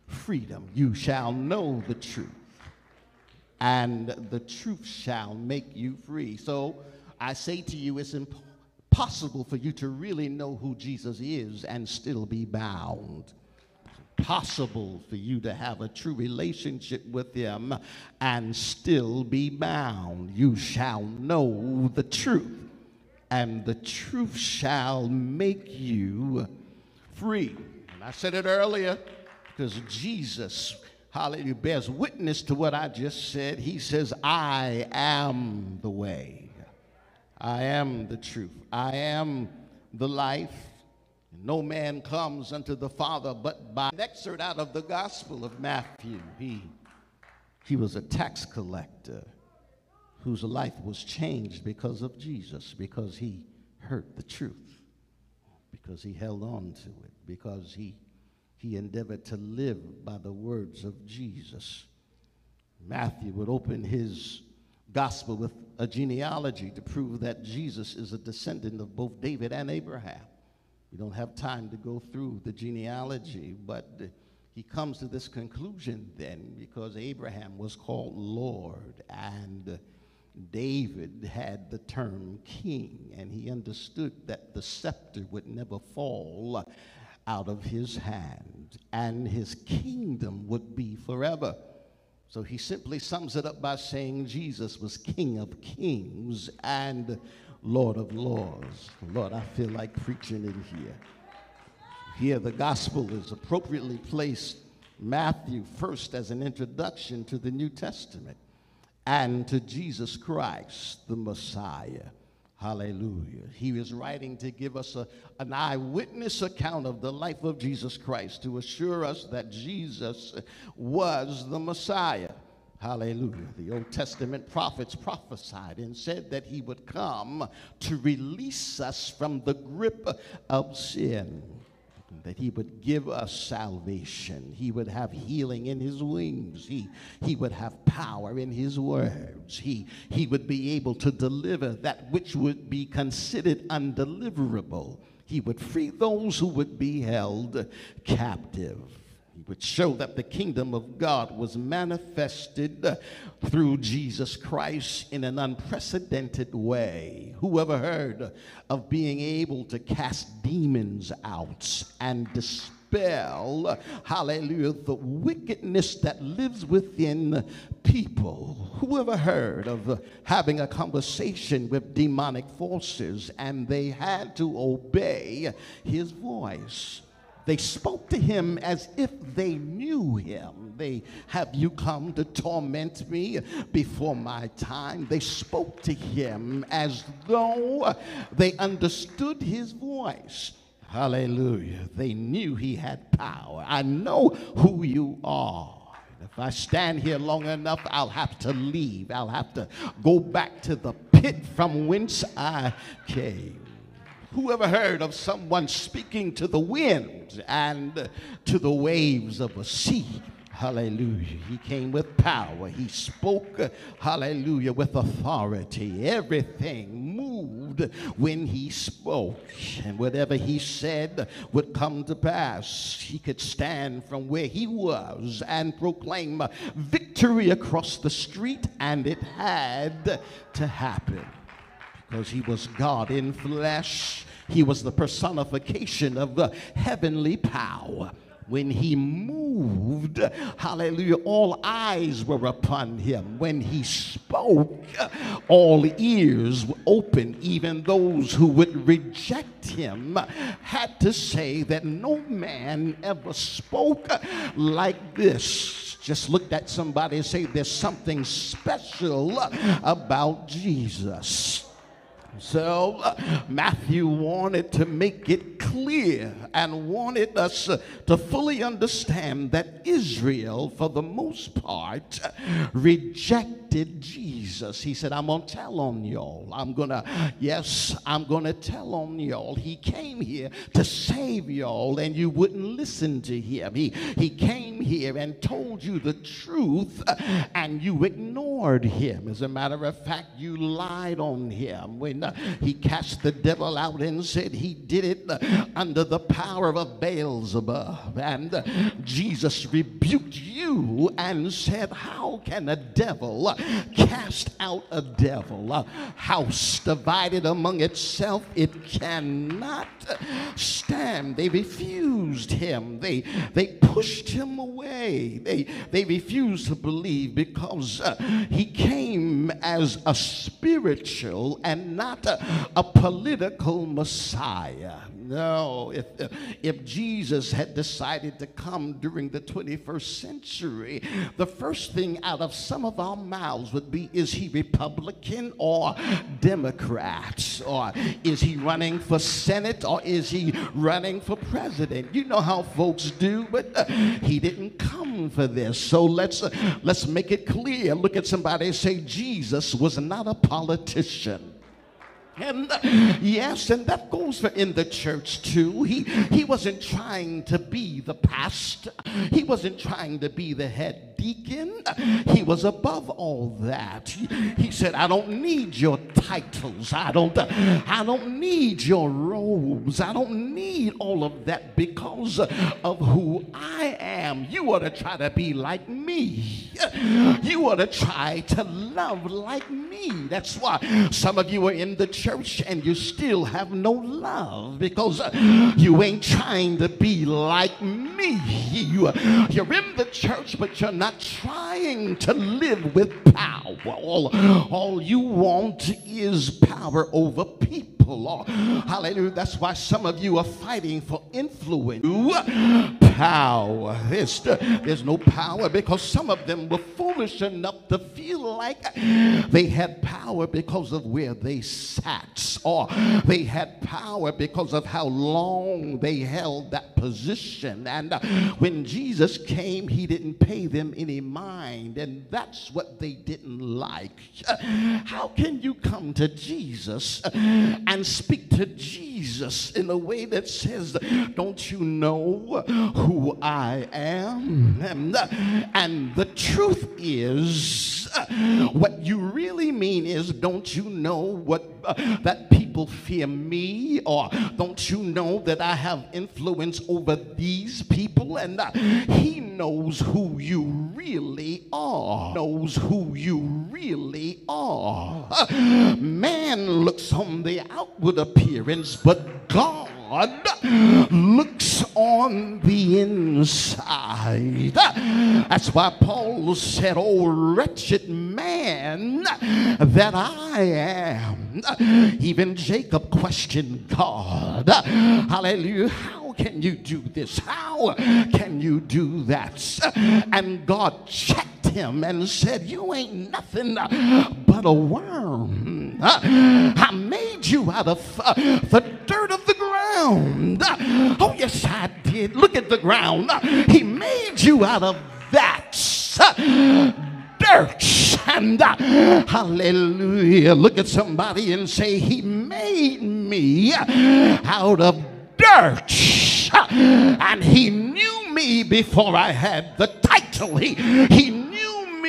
freedom. You shall know the truth, and the truth shall make you free. So I say to you, it's impossible for you to really know who Jesus is and still be bound. Possible for you to have a true relationship with Him and still be bound. You shall know the truth, and the truth shall make you free. And I said it earlier because Jesus, hallelujah, bears witness to what I just said. He says, I am the way, I am the truth, I am the life. No man comes unto the Father but by an excerpt out of the Gospel of Matthew. He, he was a tax collector whose life was changed because of Jesus, because he heard the truth, because he held on to it, because he, he endeavored to live by the words of Jesus. Matthew would open his gospel with a genealogy to prove that Jesus is a descendant of both David and Abraham. We don't have time to go through the genealogy, but he comes to this conclusion then because Abraham was called Lord and David had the term king, and he understood that the scepter would never fall out of his hand, and his kingdom would be forever. So he simply sums it up by saying Jesus was King of kings and Lord of lords. Lord, I feel like preaching in here. Here, the gospel is appropriately placed, Matthew first, as an introduction to the New Testament and to Jesus Christ, the Messiah. Hallelujah. He is writing to give us a, an eyewitness account of the life of Jesus Christ to assure us that Jesus was the Messiah. Hallelujah. The Old Testament prophets prophesied and said that he would come to release us from the grip of sin that he would give us salvation. He would have healing in his wings. He, he would have power in his words. He, he would be able to deliver that which would be considered undeliverable. He would free those who would be held captive. Would show that the kingdom of God was manifested through Jesus Christ in an unprecedented way. Who ever heard of being able to cast demons out and dispel, hallelujah, the wickedness that lives within people? Who ever heard of having a conversation with demonic forces and they had to obey his voice? They spoke to him as if they knew him. They have you come to torment me before my time. They spoke to him as though they understood his voice. Hallelujah. They knew he had power. I know who you are. If I stand here long enough, I'll have to leave. I'll have to go back to the pit from whence I came. Who ever heard of someone speaking to the wind and to the waves of a sea? Hallelujah. He came with power. He spoke, hallelujah, with authority. Everything moved when he spoke. And whatever he said would come to pass. He could stand from where he was and proclaim victory across the street, and it had to happen because he was God in flesh. He was the personification of the heavenly power. When he moved, hallelujah, all eyes were upon him. When he spoke, all ears were open. Even those who would reject him had to say that no man ever spoke like this just looked at somebody and say there's something special about Jesus. So uh, Matthew wanted to make it clear and wanted us uh, to fully understand that Israel, for the most part, rejected Jesus. He said, I'm going to tell on y'all. I'm going to, yes, I'm going to tell on y'all. He came here to save y'all and you wouldn't listen to him. He, he came here and told you the truth uh, and you ignored him. As a matter of fact, you lied on him. When he cast the devil out and said he did it under the power of Beelzebub. And Jesus rebuked you and said, How can a devil cast out a devil? A house divided among itself, it cannot stand. They refused him. They they pushed him away. They they refused to believe because uh, he came as a spiritual and not a, a political Messiah. No, if, if Jesus had decided to come during the 21st century, the first thing out of some of our mouths would be is he Republican or Democrat? Or is he running for Senate or is he running for president? You know how folks do, but uh, he didn't come for this. So let's, uh, let's make it clear. Look at somebody say, Jesus was not a politician. And yes, and that goes for in the church too. He he wasn't trying to be the pastor. He wasn't trying to be the head deacon. He was above all that. He, he said, "I don't need your titles. I don't I don't need your robes. I don't need all of that because of who I am. You ought to try to be like me. You ought to try to love like me. That's why some of you are in the church and you still have no love because you ain't trying to be like me. You, you're in the church, but you're not trying to live with power. All, all you want is power over people. Oh, hallelujah. That's why some of you are fighting for influence. Power. There's, there's no power because some of them were foolish enough to feel like they had power because of where they sat, or they had power because of how long they held that position. And uh, when Jesus came, he didn't pay them any mind, and that's what they didn't like. Uh, How can you come to Jesus uh, and speak to Jesus in a way that says, Don't you know who I am? And, uh, and the truth is, what you really mean is, Don't you know what uh, that people fear me? Or don't you know that I have influence over these people? And uh, he knows who you really are. Knows who you really are. Uh, man looks on the outward appearance, but God looks on the inside. That's why Paul said, Oh, wretched man that I am. Even Jacob questioned God. Hallelujah. How can you do this? How can you do that? And God checked him and said, You ain't nothing but a worm. I made you out of uh, the dirt of the ground. Oh, yes, I did. Look at the ground. He made you out of that dirt. And uh, hallelujah. Look at somebody and say, He made me out of dirt. And He knew me before I had the title. He, he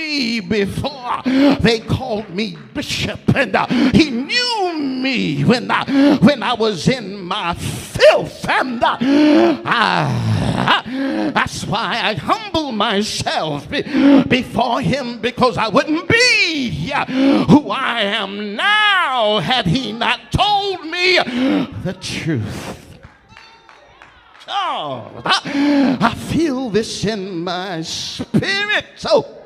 me before they called me bishop. And uh, He knew me when, I, when I was in my filth. And uh, I, that's why I humble myself be- before Him because I wouldn't be uh, who I am now had He not told me the truth. Oh, I, I feel this in my spirit. So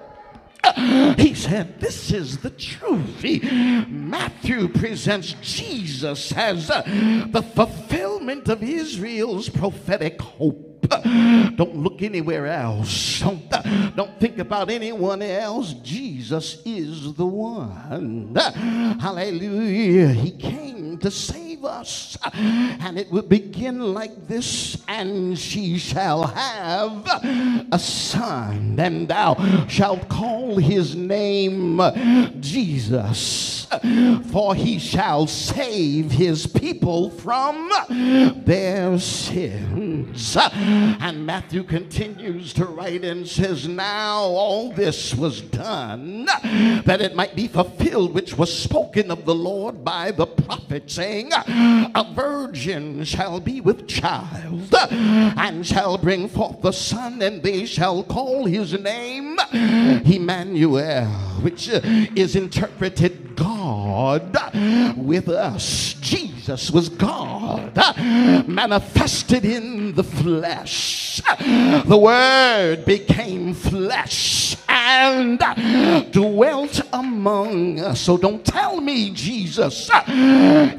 he said, This is the truth. He, Matthew presents Jesus as uh, the fulfillment of Israel's prophetic hope. Don't look anywhere else. Don't, uh, don't think about anyone else. Jesus is the one. Hallelujah. He came to save us. And it will begin like this and she shall have a son, and thou shalt call his name Jesus. for he shall save his people from their sins. And Matthew continues to write and says, Now all this was done that it might be fulfilled, which was spoken of the Lord by the prophet, saying, A virgin shall be with child and shall bring forth the son, and they shall call his name Emmanuel, which is interpreted God with us. Jesus was God manifested in the flesh. The Word became flesh and dwelt among us. So don't tell me Jesus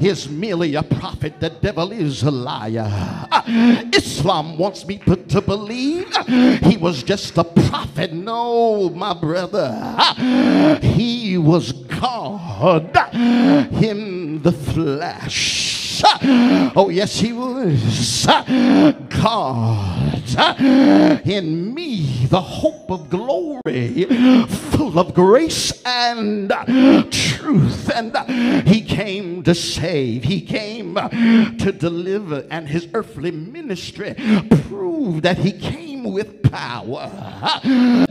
is merely a prophet. The devil is a liar. Islam wants me to believe he was just a prophet. No, my brother. He was God in the flesh. Oh, yes, he was. God in me, the hope of glory, full of grace and truth. And he came to save, he came to deliver, and his earthly ministry proved that he came with power.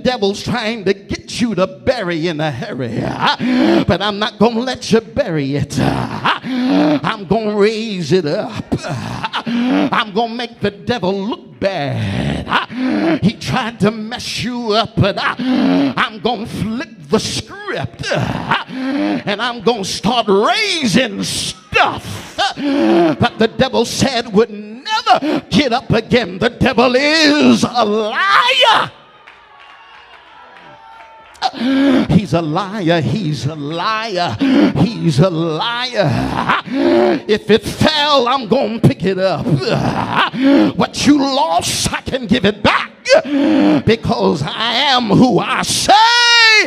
Devil's trying to get you to bury in a hurry, but I'm not going to let you bury it. I'm going to raise it up. I'm going to make the devil look bad. Ah, he tried to mess you up, but ah, I'm going to flip the script ah, and I'm going to start raising stuff that the devil said would never get up again. The devil is a liar. He's a liar. He's a liar. He's a liar. If it fell, I'm going to pick it up. What you lost, I can give it back because I am who I say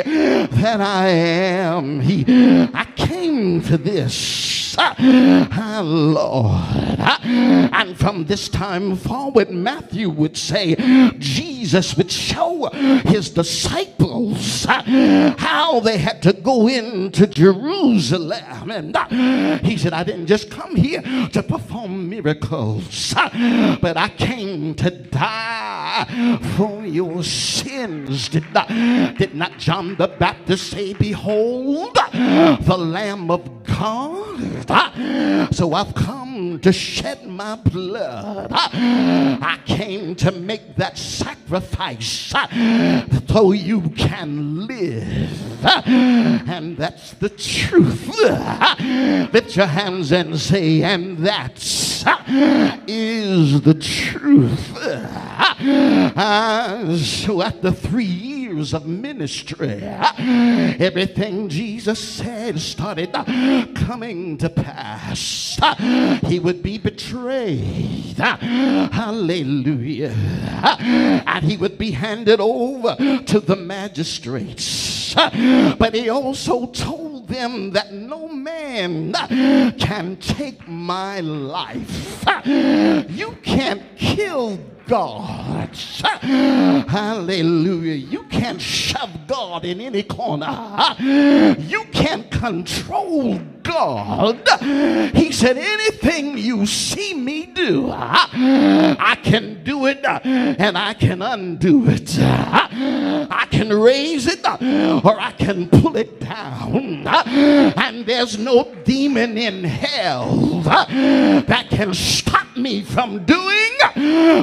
that I am. He, I came to this, ah, Lord. Uh, and from this time forward, Matthew would say, Jesus would show his disciples how they had to go into Jerusalem. And he said, I didn't just come here to perform miracles, but I came to die for your sins. Did not, did not John the Baptist say, Behold, the Lamb of God? So I've come to shed my blood. I came to make that sacrifice so you can live. And that's the truth. Lift your hands and say, and that is the truth. So after three years of ministry, everything Jesus said started coming to pass. He would be betrayed. Hallelujah. And he would be handed over to the magistrates. But he also told them that no man can take my life. You can't kill God. Hallelujah. You can't shove God in any corner. You can't control God. He said, anything you see me do, I can do it and I can undo it. I can raise it or I can pull it down. And there's no demon in hell that can stop me from doing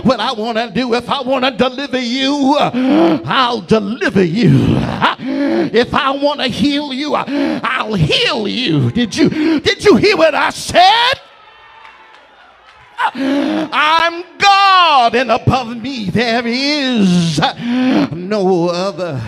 what I want to do. If I want to deliver you, I'll deliver you. If I want to heal you, I'll heal you. Did you did you hear what I said? I'm God, and above me there is no other.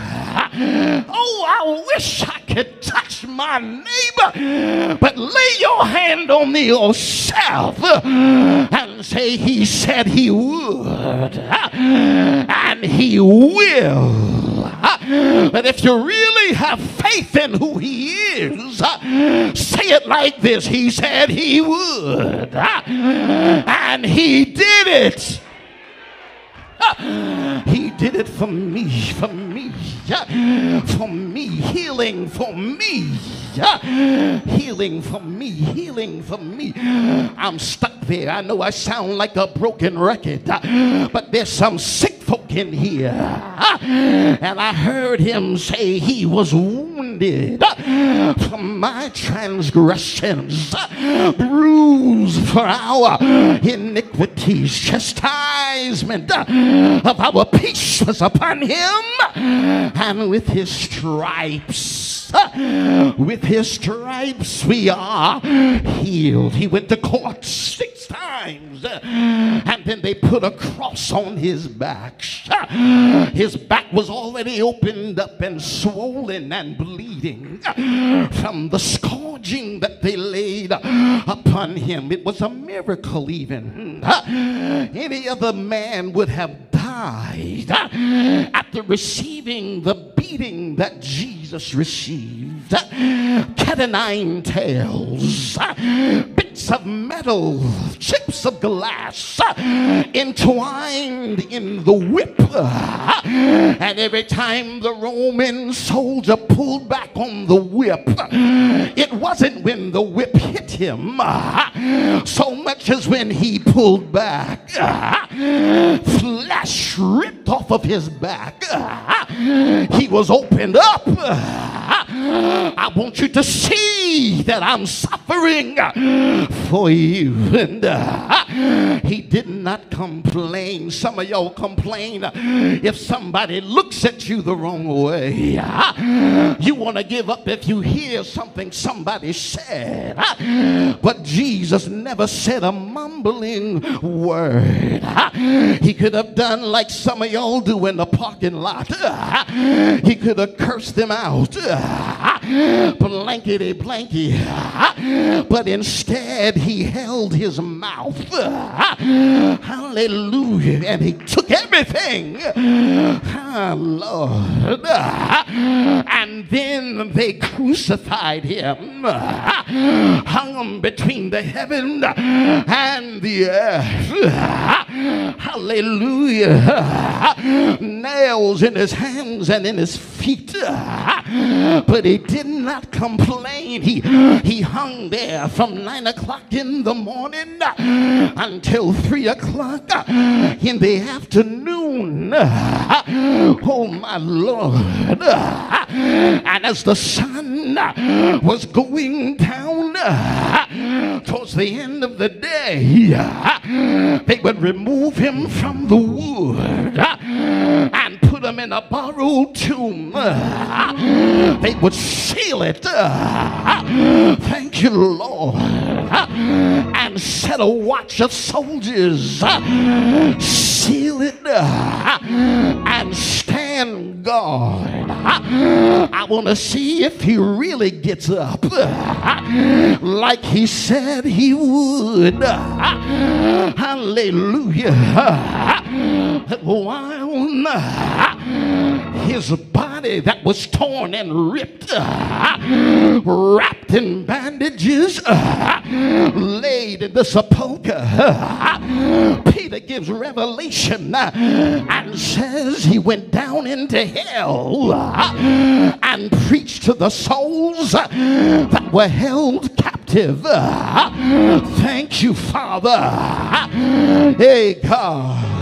Oh, I wish I could touch my neighbor, but lay your hand on me yourself and say, He said He would, and He will. But if you really have faith in who He is, uh, say it like this He said He would, uh, and He did it. Uh, he did it for me, for me. for me, healing for me. Healing for me, healing for me. I'm stuck there. I know I sound like a broken record, but there's some sick folk in here. And I heard him say he was wounded for my transgressions, bruised for our iniquities, chastisement of our peace was upon him, and with his stripes, with his stripes we are healed. He went to court six times, and then they put a cross on his back. His back was already opened up and swollen and bleeding from the scourging that they laid upon him. It was a miracle, even. Any other man would have died after receiving the beating that Jesus received. Cat o' nine tails, bits of metal, chips of glass entwined in the whip. And every time the Roman soldier pulled back on the whip, it wasn't when the whip hit him so much as when he pulled back. Flesh ripped off of his back. He was opened up. I want you to see that I'm suffering for you. And uh, he did not complain. Some of y'all complain if somebody looks at you the wrong way. You want to give up if you hear something somebody said. But Jesus never said a mumbling word. He could have done like some of y'all do in the parking lot. He could have cursed them out. Blankety blanky. But instead, he held his mouth. Hallelujah. And he took everything. Ah, Lord. And then they crucified him, hung him between the heaven and the earth. Hallelujah. Nails in his hands and in his feet. But he did not complain. He, he hung there from nine o'clock in the morning until three o'clock in the afternoon. Oh, my Lord. And as the sun was going down towards the end of the day, they would remove him from the wood Ah, and put them in a borrowed tomb. Ah, they would seal it. Ah, thank you, Lord. And set a watch of soldiers. Seal it and stand guard. I want to see if he really gets up like he said he would. Hallelujah. While his body that was torn and ripped, uh, wrapped in bandages, uh, laid in the sepulchre, uh, Peter gives revelation and says he went down into hell and preached to the souls that were held captive. Thank you, Father. Hey, God.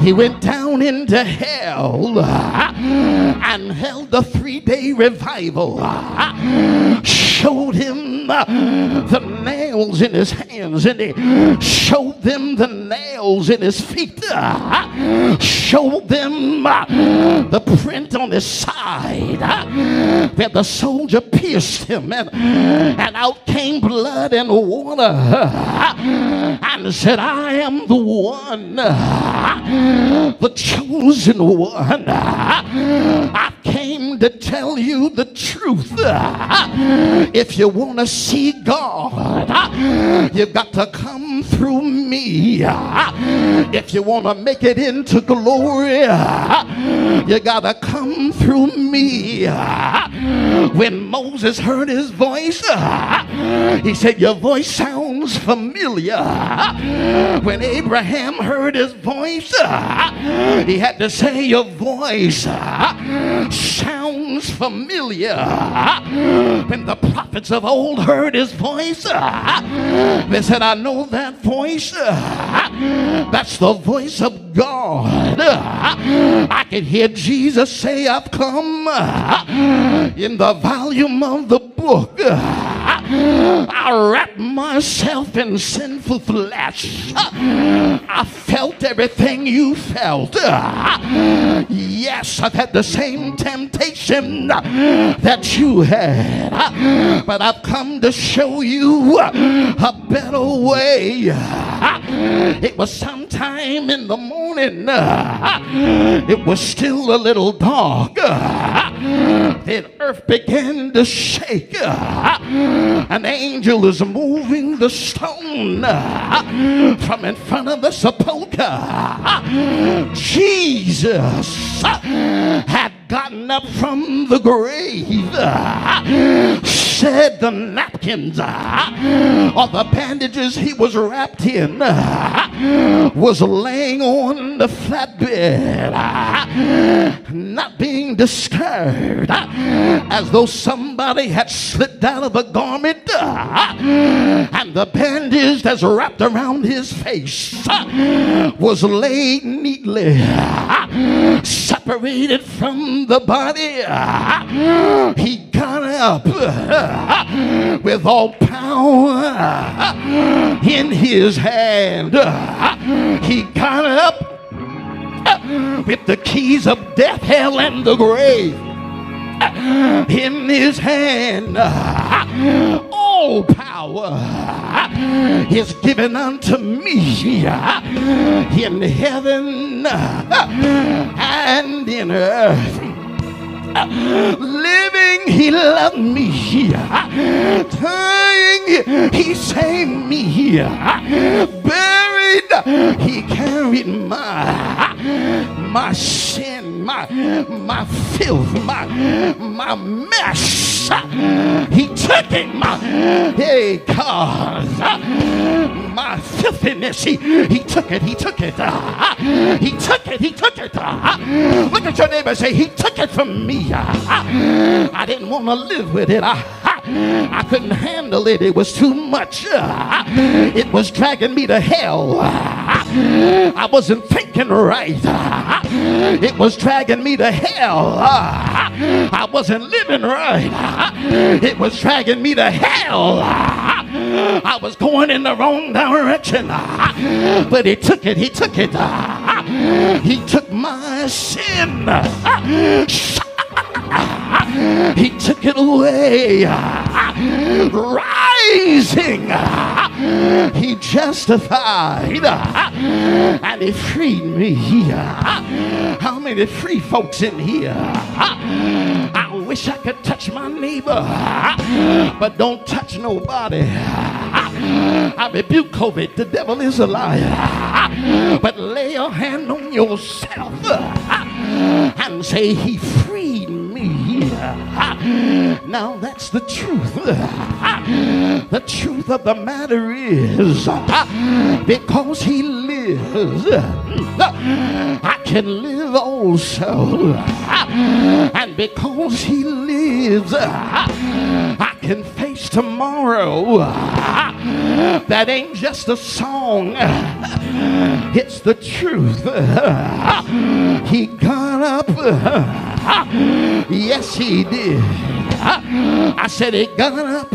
He went down into hell uh, and held a three day revival. Uh, showed him uh, the nails in his hands and he showed them the nails in his feet. Showed them the print on his side where the soldier pierced him and, and out came blood and water and said, I am the one the chosen one. To tell you the truth. If you want to see God, you've got to come through me. If you want to make it into glory, you got to come through me. When Moses heard his voice, he said, Your voice sounds familiar. When Abraham heard his voice, he had to say, Your voice sounds familiar. When the prophets of old heard his voice, they said, I know that voice. That's the voice of God. I can hear Jesus say, I've come in the volume of the book. I wrapped myself in sinful flesh. I felt everything you felt. Yes, I've had the same temptation that you had, but I've come to show you a better way. It was sometime in the morning, it was still a little dark. Then earth began to shake. An angel is moving the stone from in front of the sepulchre. Jesus had gotten up from the grave, said the napkins or the bandages he was wrapped in was laying on the flatbed, not being disturbed, as though somebody had slipped out of a garment, and the bandage that's wrapped around his face was laid neatly, separated from the body. He got up with all power in his hand. He got up with the keys of death, hell, and the grave in his hand. All power is given unto me in heaven and in earth. Living, he loved me. Here, dying, he saved me. He carried my my sin, my my filth, my my mess. He took it, my hey God, uh, my filthiness. He he took it. He took it. Uh, he took it. He took it. Uh, look at your neighbor. Say he took it from me. I didn't want to live with it. I, I couldn't handle it. It was too much. It was dragging me to hell. I wasn't thinking right. It was dragging me to hell. I wasn't living right. It was dragging me to hell. I was going in the wrong direction. But he took it. He took it. He took my sin. He took it away. Rising. He justified. And he freed me. Here. How many free folks in here? I wish I could touch my neighbor, but don't touch nobody. I rebuke COVID. The devil is a liar. But lay your hand on yourself and say, He. Now that's the truth. The truth of the matter is because He lives, I can live also. And because He lives, I can face tomorrow. That ain't just a song, it's the truth. He got up. Yes, he did. I said he got up.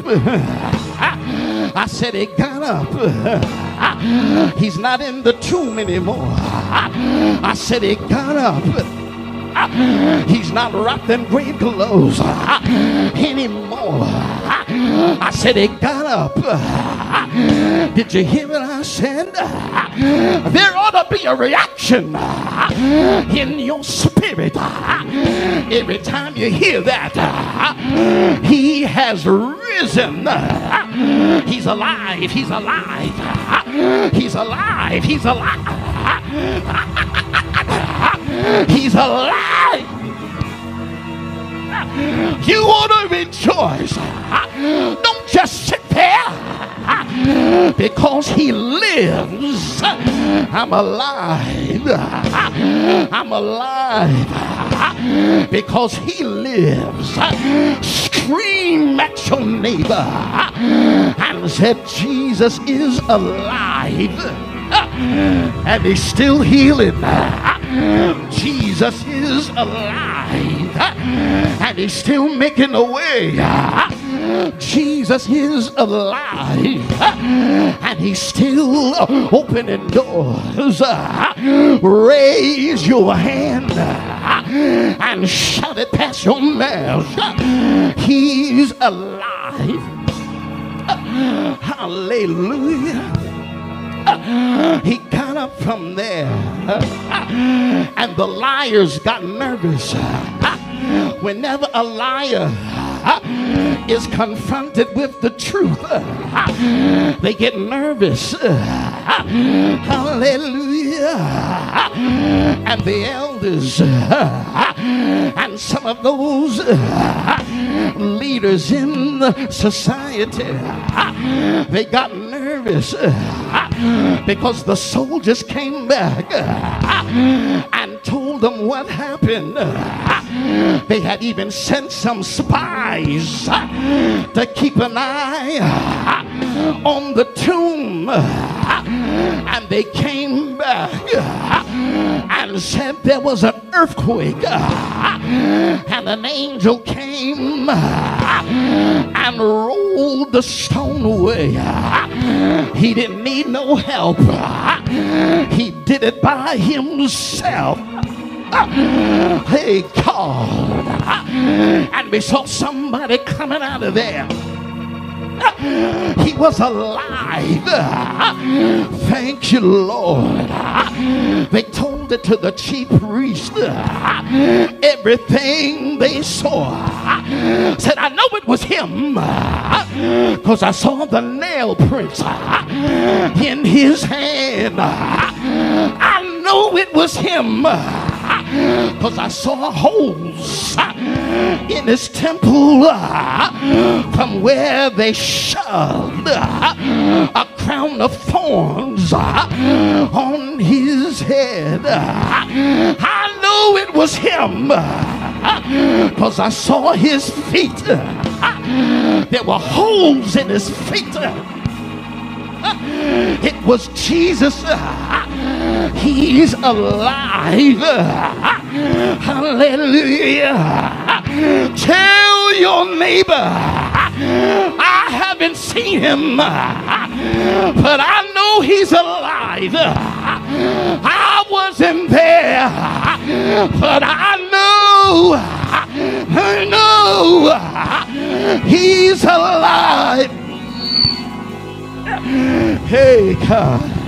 I said he got up. He's not in the tomb anymore. I said he got up. He's not wrapped in grave clothes uh, anymore. Uh, I said he got up. Uh, did you hear what I said? There ought to be a reaction in your spirit every time you hear that. He has risen. He's alive. He's alive. He's alive. He's alive. He's alive. You want to rejoice. Don't just sit there Because he lives, I'm alive. I'm alive because he lives. Scream at your neighbor and said, Jesus is alive and he's still healing. Jesus is alive and he's still making a way. Jesus is alive and he's still opening doors. Raise your hand and shout it past your mouth. He's alive. Hallelujah. He got up from there, and the liars got nervous. Whenever a liar is confronted with the truth, they get nervous. Hallelujah. And the elders and some of those leaders in the society, they got nervous because the soldiers came back uh, and told them what happened. Uh, they had even sent some spies uh, to keep an eye on the tomb. And they came back and said there was an earthquake. And an angel came and rolled the stone away. He didn't need no help, he did it by himself. Hey, God. And we saw somebody coming out of there. He was alive. Thank you, Lord. They told it to the chief priest. Everything they saw said, I know it was him because I saw the nail prints in his hand. I know it was him because I saw holes in his temple from where they shoved a crown of thorns on his head. I knew it was him because I saw his feet. There were holes in his feet. It was Jesus. He's alive. Hallelujah. Tell your neighbor, I haven't seen him, but I know he's alive. I wasn't there, but I know, I know he's alive. Hey, God.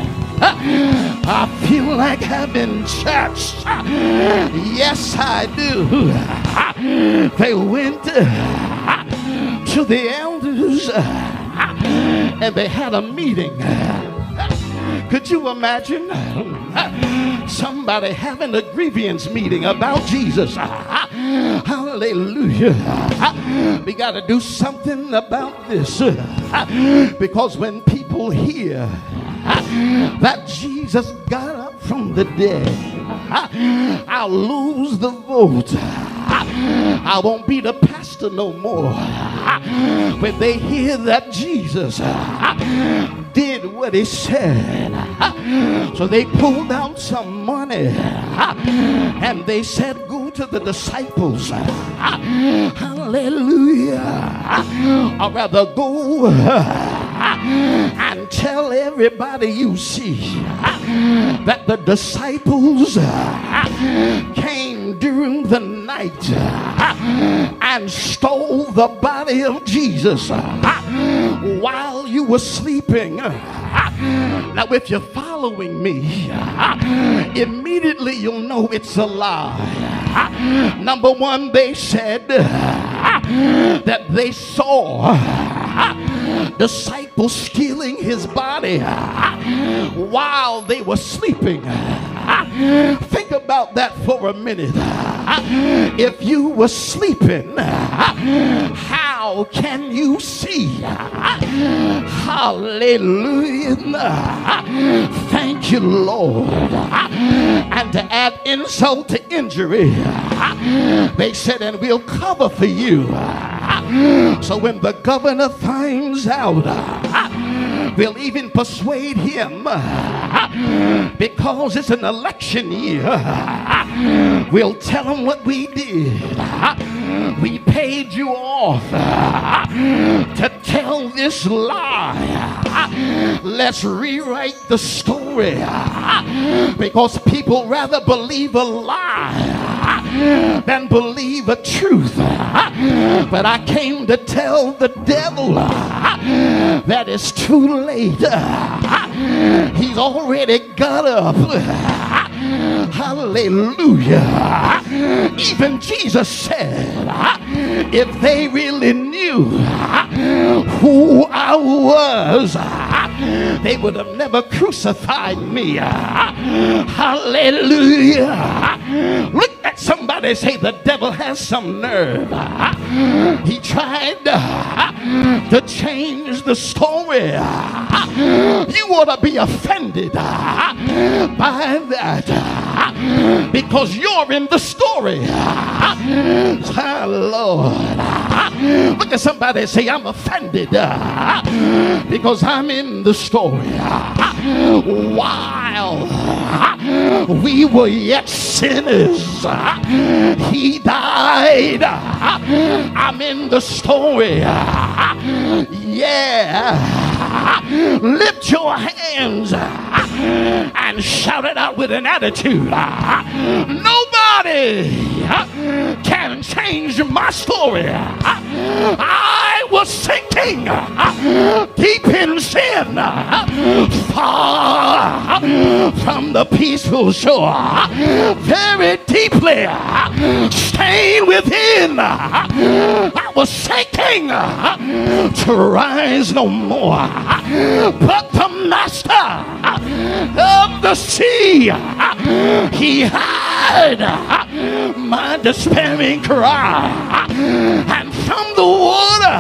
I feel like having church. Yes, I do. They went to the elders and they had a meeting. Could you imagine somebody having a grievance meeting about Jesus? Hallelujah. We got to do something about this because when people hear that Jesus got up from the dead, I'll lose the vote. I won't be the pastor no more. When they hear that Jesus did what he said, so they pulled out some money and they said, Go to the disciples. Hallelujah. Or rather, go and tell everybody you see that the disciples came during the night and stole the body of Jesus while you were sleeping. Now, if you're following me, immediately you'll know it's a lie. Number one, they said that they saw disciples stealing his body ah, while they were sleeping. Ah. Think about that for a minute. Ah. If you were sleeping, how can you see? Hallelujah. Thank you, Lord. And to add insult to injury, they said, and we'll cover for you. So when the governor finds out, uh, we'll even persuade him uh, because it's an election year. Uh, we'll tell him what we did. We paid you off uh, to tell this lie. Let's rewrite the story uh, because people rather believe a lie uh, than believe a truth. But I came to tell the devil that it's too late. He's already got up. Hallelujah. Even Jesus said, Ah! If they really knew who I was, they would have never crucified me. Hallelujah. Look at somebody say, the devil has some nerve. He tried to change the story. You ought to be offended by that because you're in the story. Lord. Look at somebody say, I'm offended uh, because I'm in the story. Uh, While uh, we were yet sinners, He died. I'm in the story. Yeah. Lift your hands and shout it out with an attitude. Nobody can change my story. I was sinking deep in sin, far from the peaceful shore, very deeply stained within. I was sinking to rise no more, but the master of the sea, he heard my despairing cry, and from the water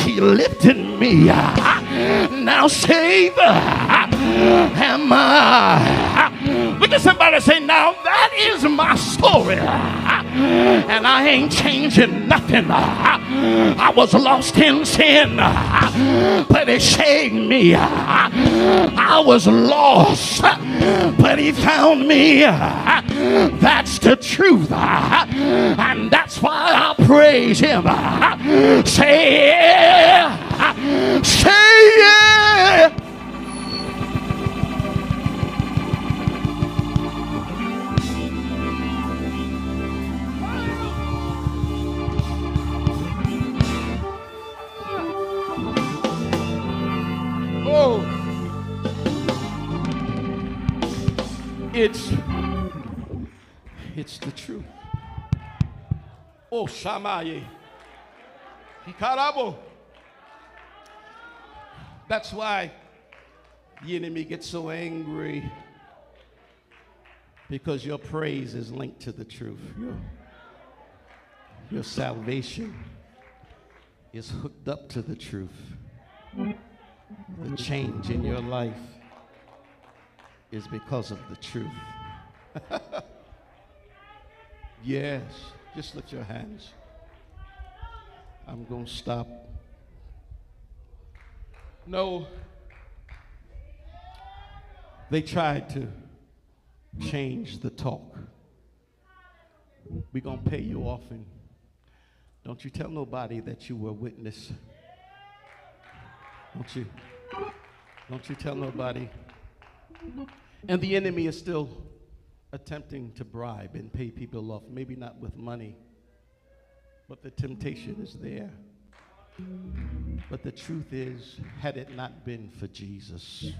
he lifted me. Now save am I. Mm. Look at somebody say, now that is my story. And I ain't changing nothing. I was lost in sin, but he saved me. I was lost, but he found me. That's the truth. And that's why I praise him. Say yeah. Say yeah. It's it's the truth. Oh Shamaye. That's why the enemy gets so angry. Because your praise is linked to the truth. Your, your salvation is hooked up to the truth. The change in your life is because of the truth. yes, just lift your hands. I'm going to stop. No, they tried to change the talk. We're going to pay you off, and don't you tell nobody that you were a witness. Don't you? Don't you tell nobody. And the enemy is still attempting to bribe and pay people off, maybe not with money, but the temptation is there. But the truth is, had it not been for Jesus,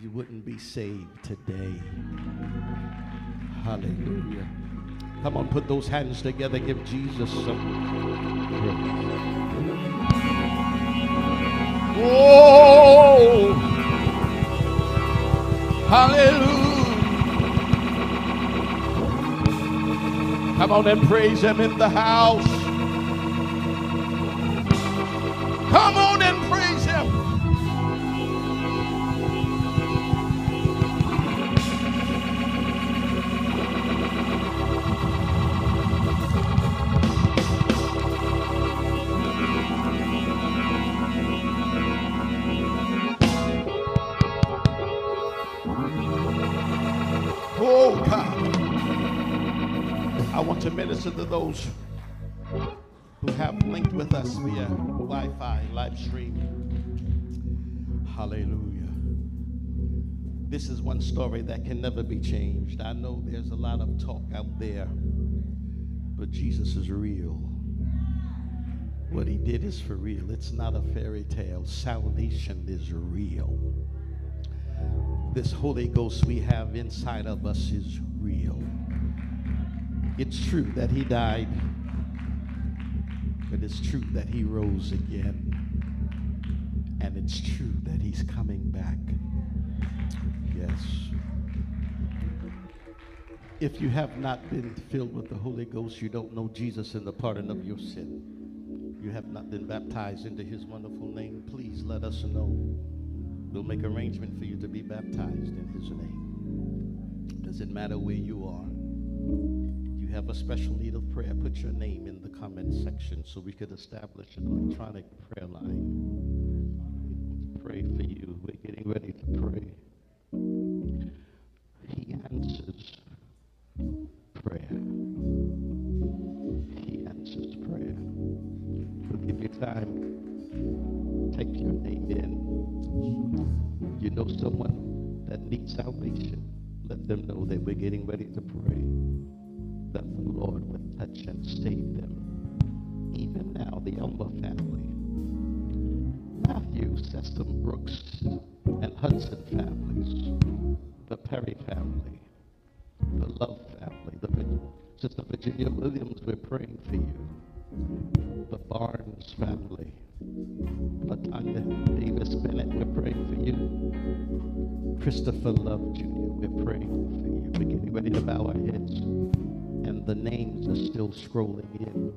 you wouldn't be saved today. Hallelujah. Come on, put those hands together. Give Jesus some praise. Oh! Hallelujah. Come on and praise him in the house. Come on and praise. To those who have linked with us via Wi Fi live stream. Hallelujah. This is one story that can never be changed. I know there's a lot of talk out there, but Jesus is real. What he did is for real. It's not a fairy tale. Salvation is real. This Holy Ghost we have inside of us is real. It's true that he died, but it's true that he rose again. And it's true that he's coming back. Yes. If you have not been filled with the Holy Ghost, you don't know Jesus and the pardon of your sin. You have not been baptized into his wonderful name. Please let us know. We'll make arrangement for you to be baptized in his name. Doesn't matter where you are. Have a special need of prayer. Put your name in the comment section so we could establish an electronic prayer line. Pray for you. We're getting ready to pray. He answers prayer. He answers prayer. We'll give you time. Take your name in. You know someone that needs salvation. Let them know that we're getting ready to pray. That the Lord would touch and save them. Even now, the Elmer family. Matthew, Sessom Brooks, and Hudson families. The Perry family. The Love family. The Sister Virginia Williams, we're praying for you. The Barnes family. Latanya Davis Bennett, we're praying for you. Christopher Love Jr., we're praying for you. We're getting ready to bow our heads, and the names are still scrolling in.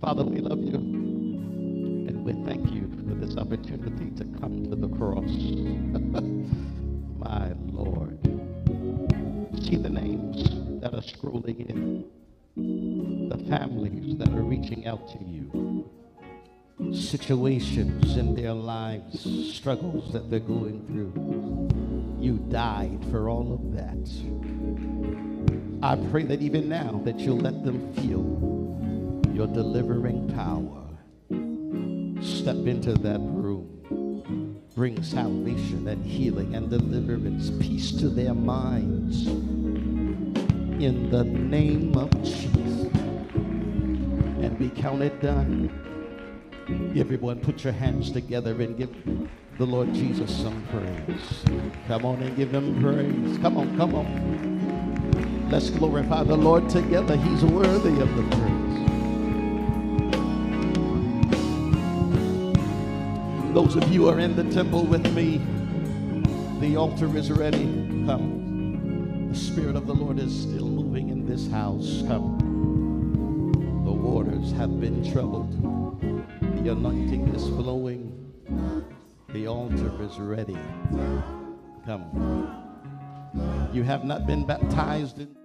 Father, we love you, and we thank you for this opportunity to come to the cross. My Lord. See the names that are scrolling in the families that are reaching out to you, situations in their lives, struggles that they're going through. You died for all of that. I pray that even now that you'll let them feel your delivering power. Step into that room. Bring salvation and healing and deliverance, peace to their minds in the name of Jesus. And we count it done. Everyone, put your hands together and give the Lord Jesus some praise. Come on and give him praise. Come on, come on. Let's glorify the Lord together. He's worthy of the praise. Those of you who are in the temple with me, the altar is ready. Come. The Spirit of the Lord is still moving in this house. Come. The waters have been troubled. The anointing is flowing. The altar is ready. Come. You have not been baptized in.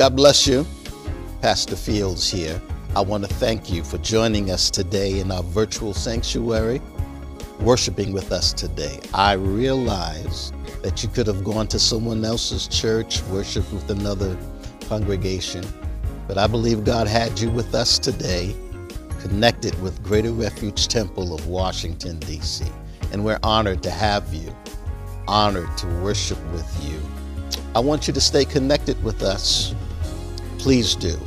God bless you. Pastor Fields here. I want to thank you for joining us today in our virtual sanctuary, worshiping with us today. I realize that you could have gone to someone else's church, worshiped with another congregation, but I believe God had you with us today, connected with Greater Refuge Temple of Washington, D.C. And we're honored to have you, honored to worship with you. I want you to stay connected with us. Please do.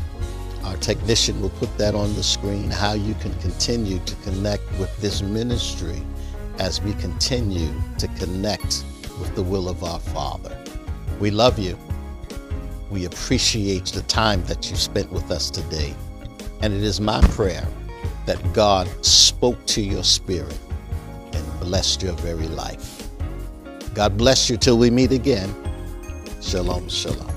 Our technician will put that on the screen how you can continue to connect with this ministry as we continue to connect with the will of our Father. We love you. We appreciate the time that you spent with us today. And it is my prayer that God spoke to your spirit and blessed your very life. God bless you till we meet again. Shalom, shalom.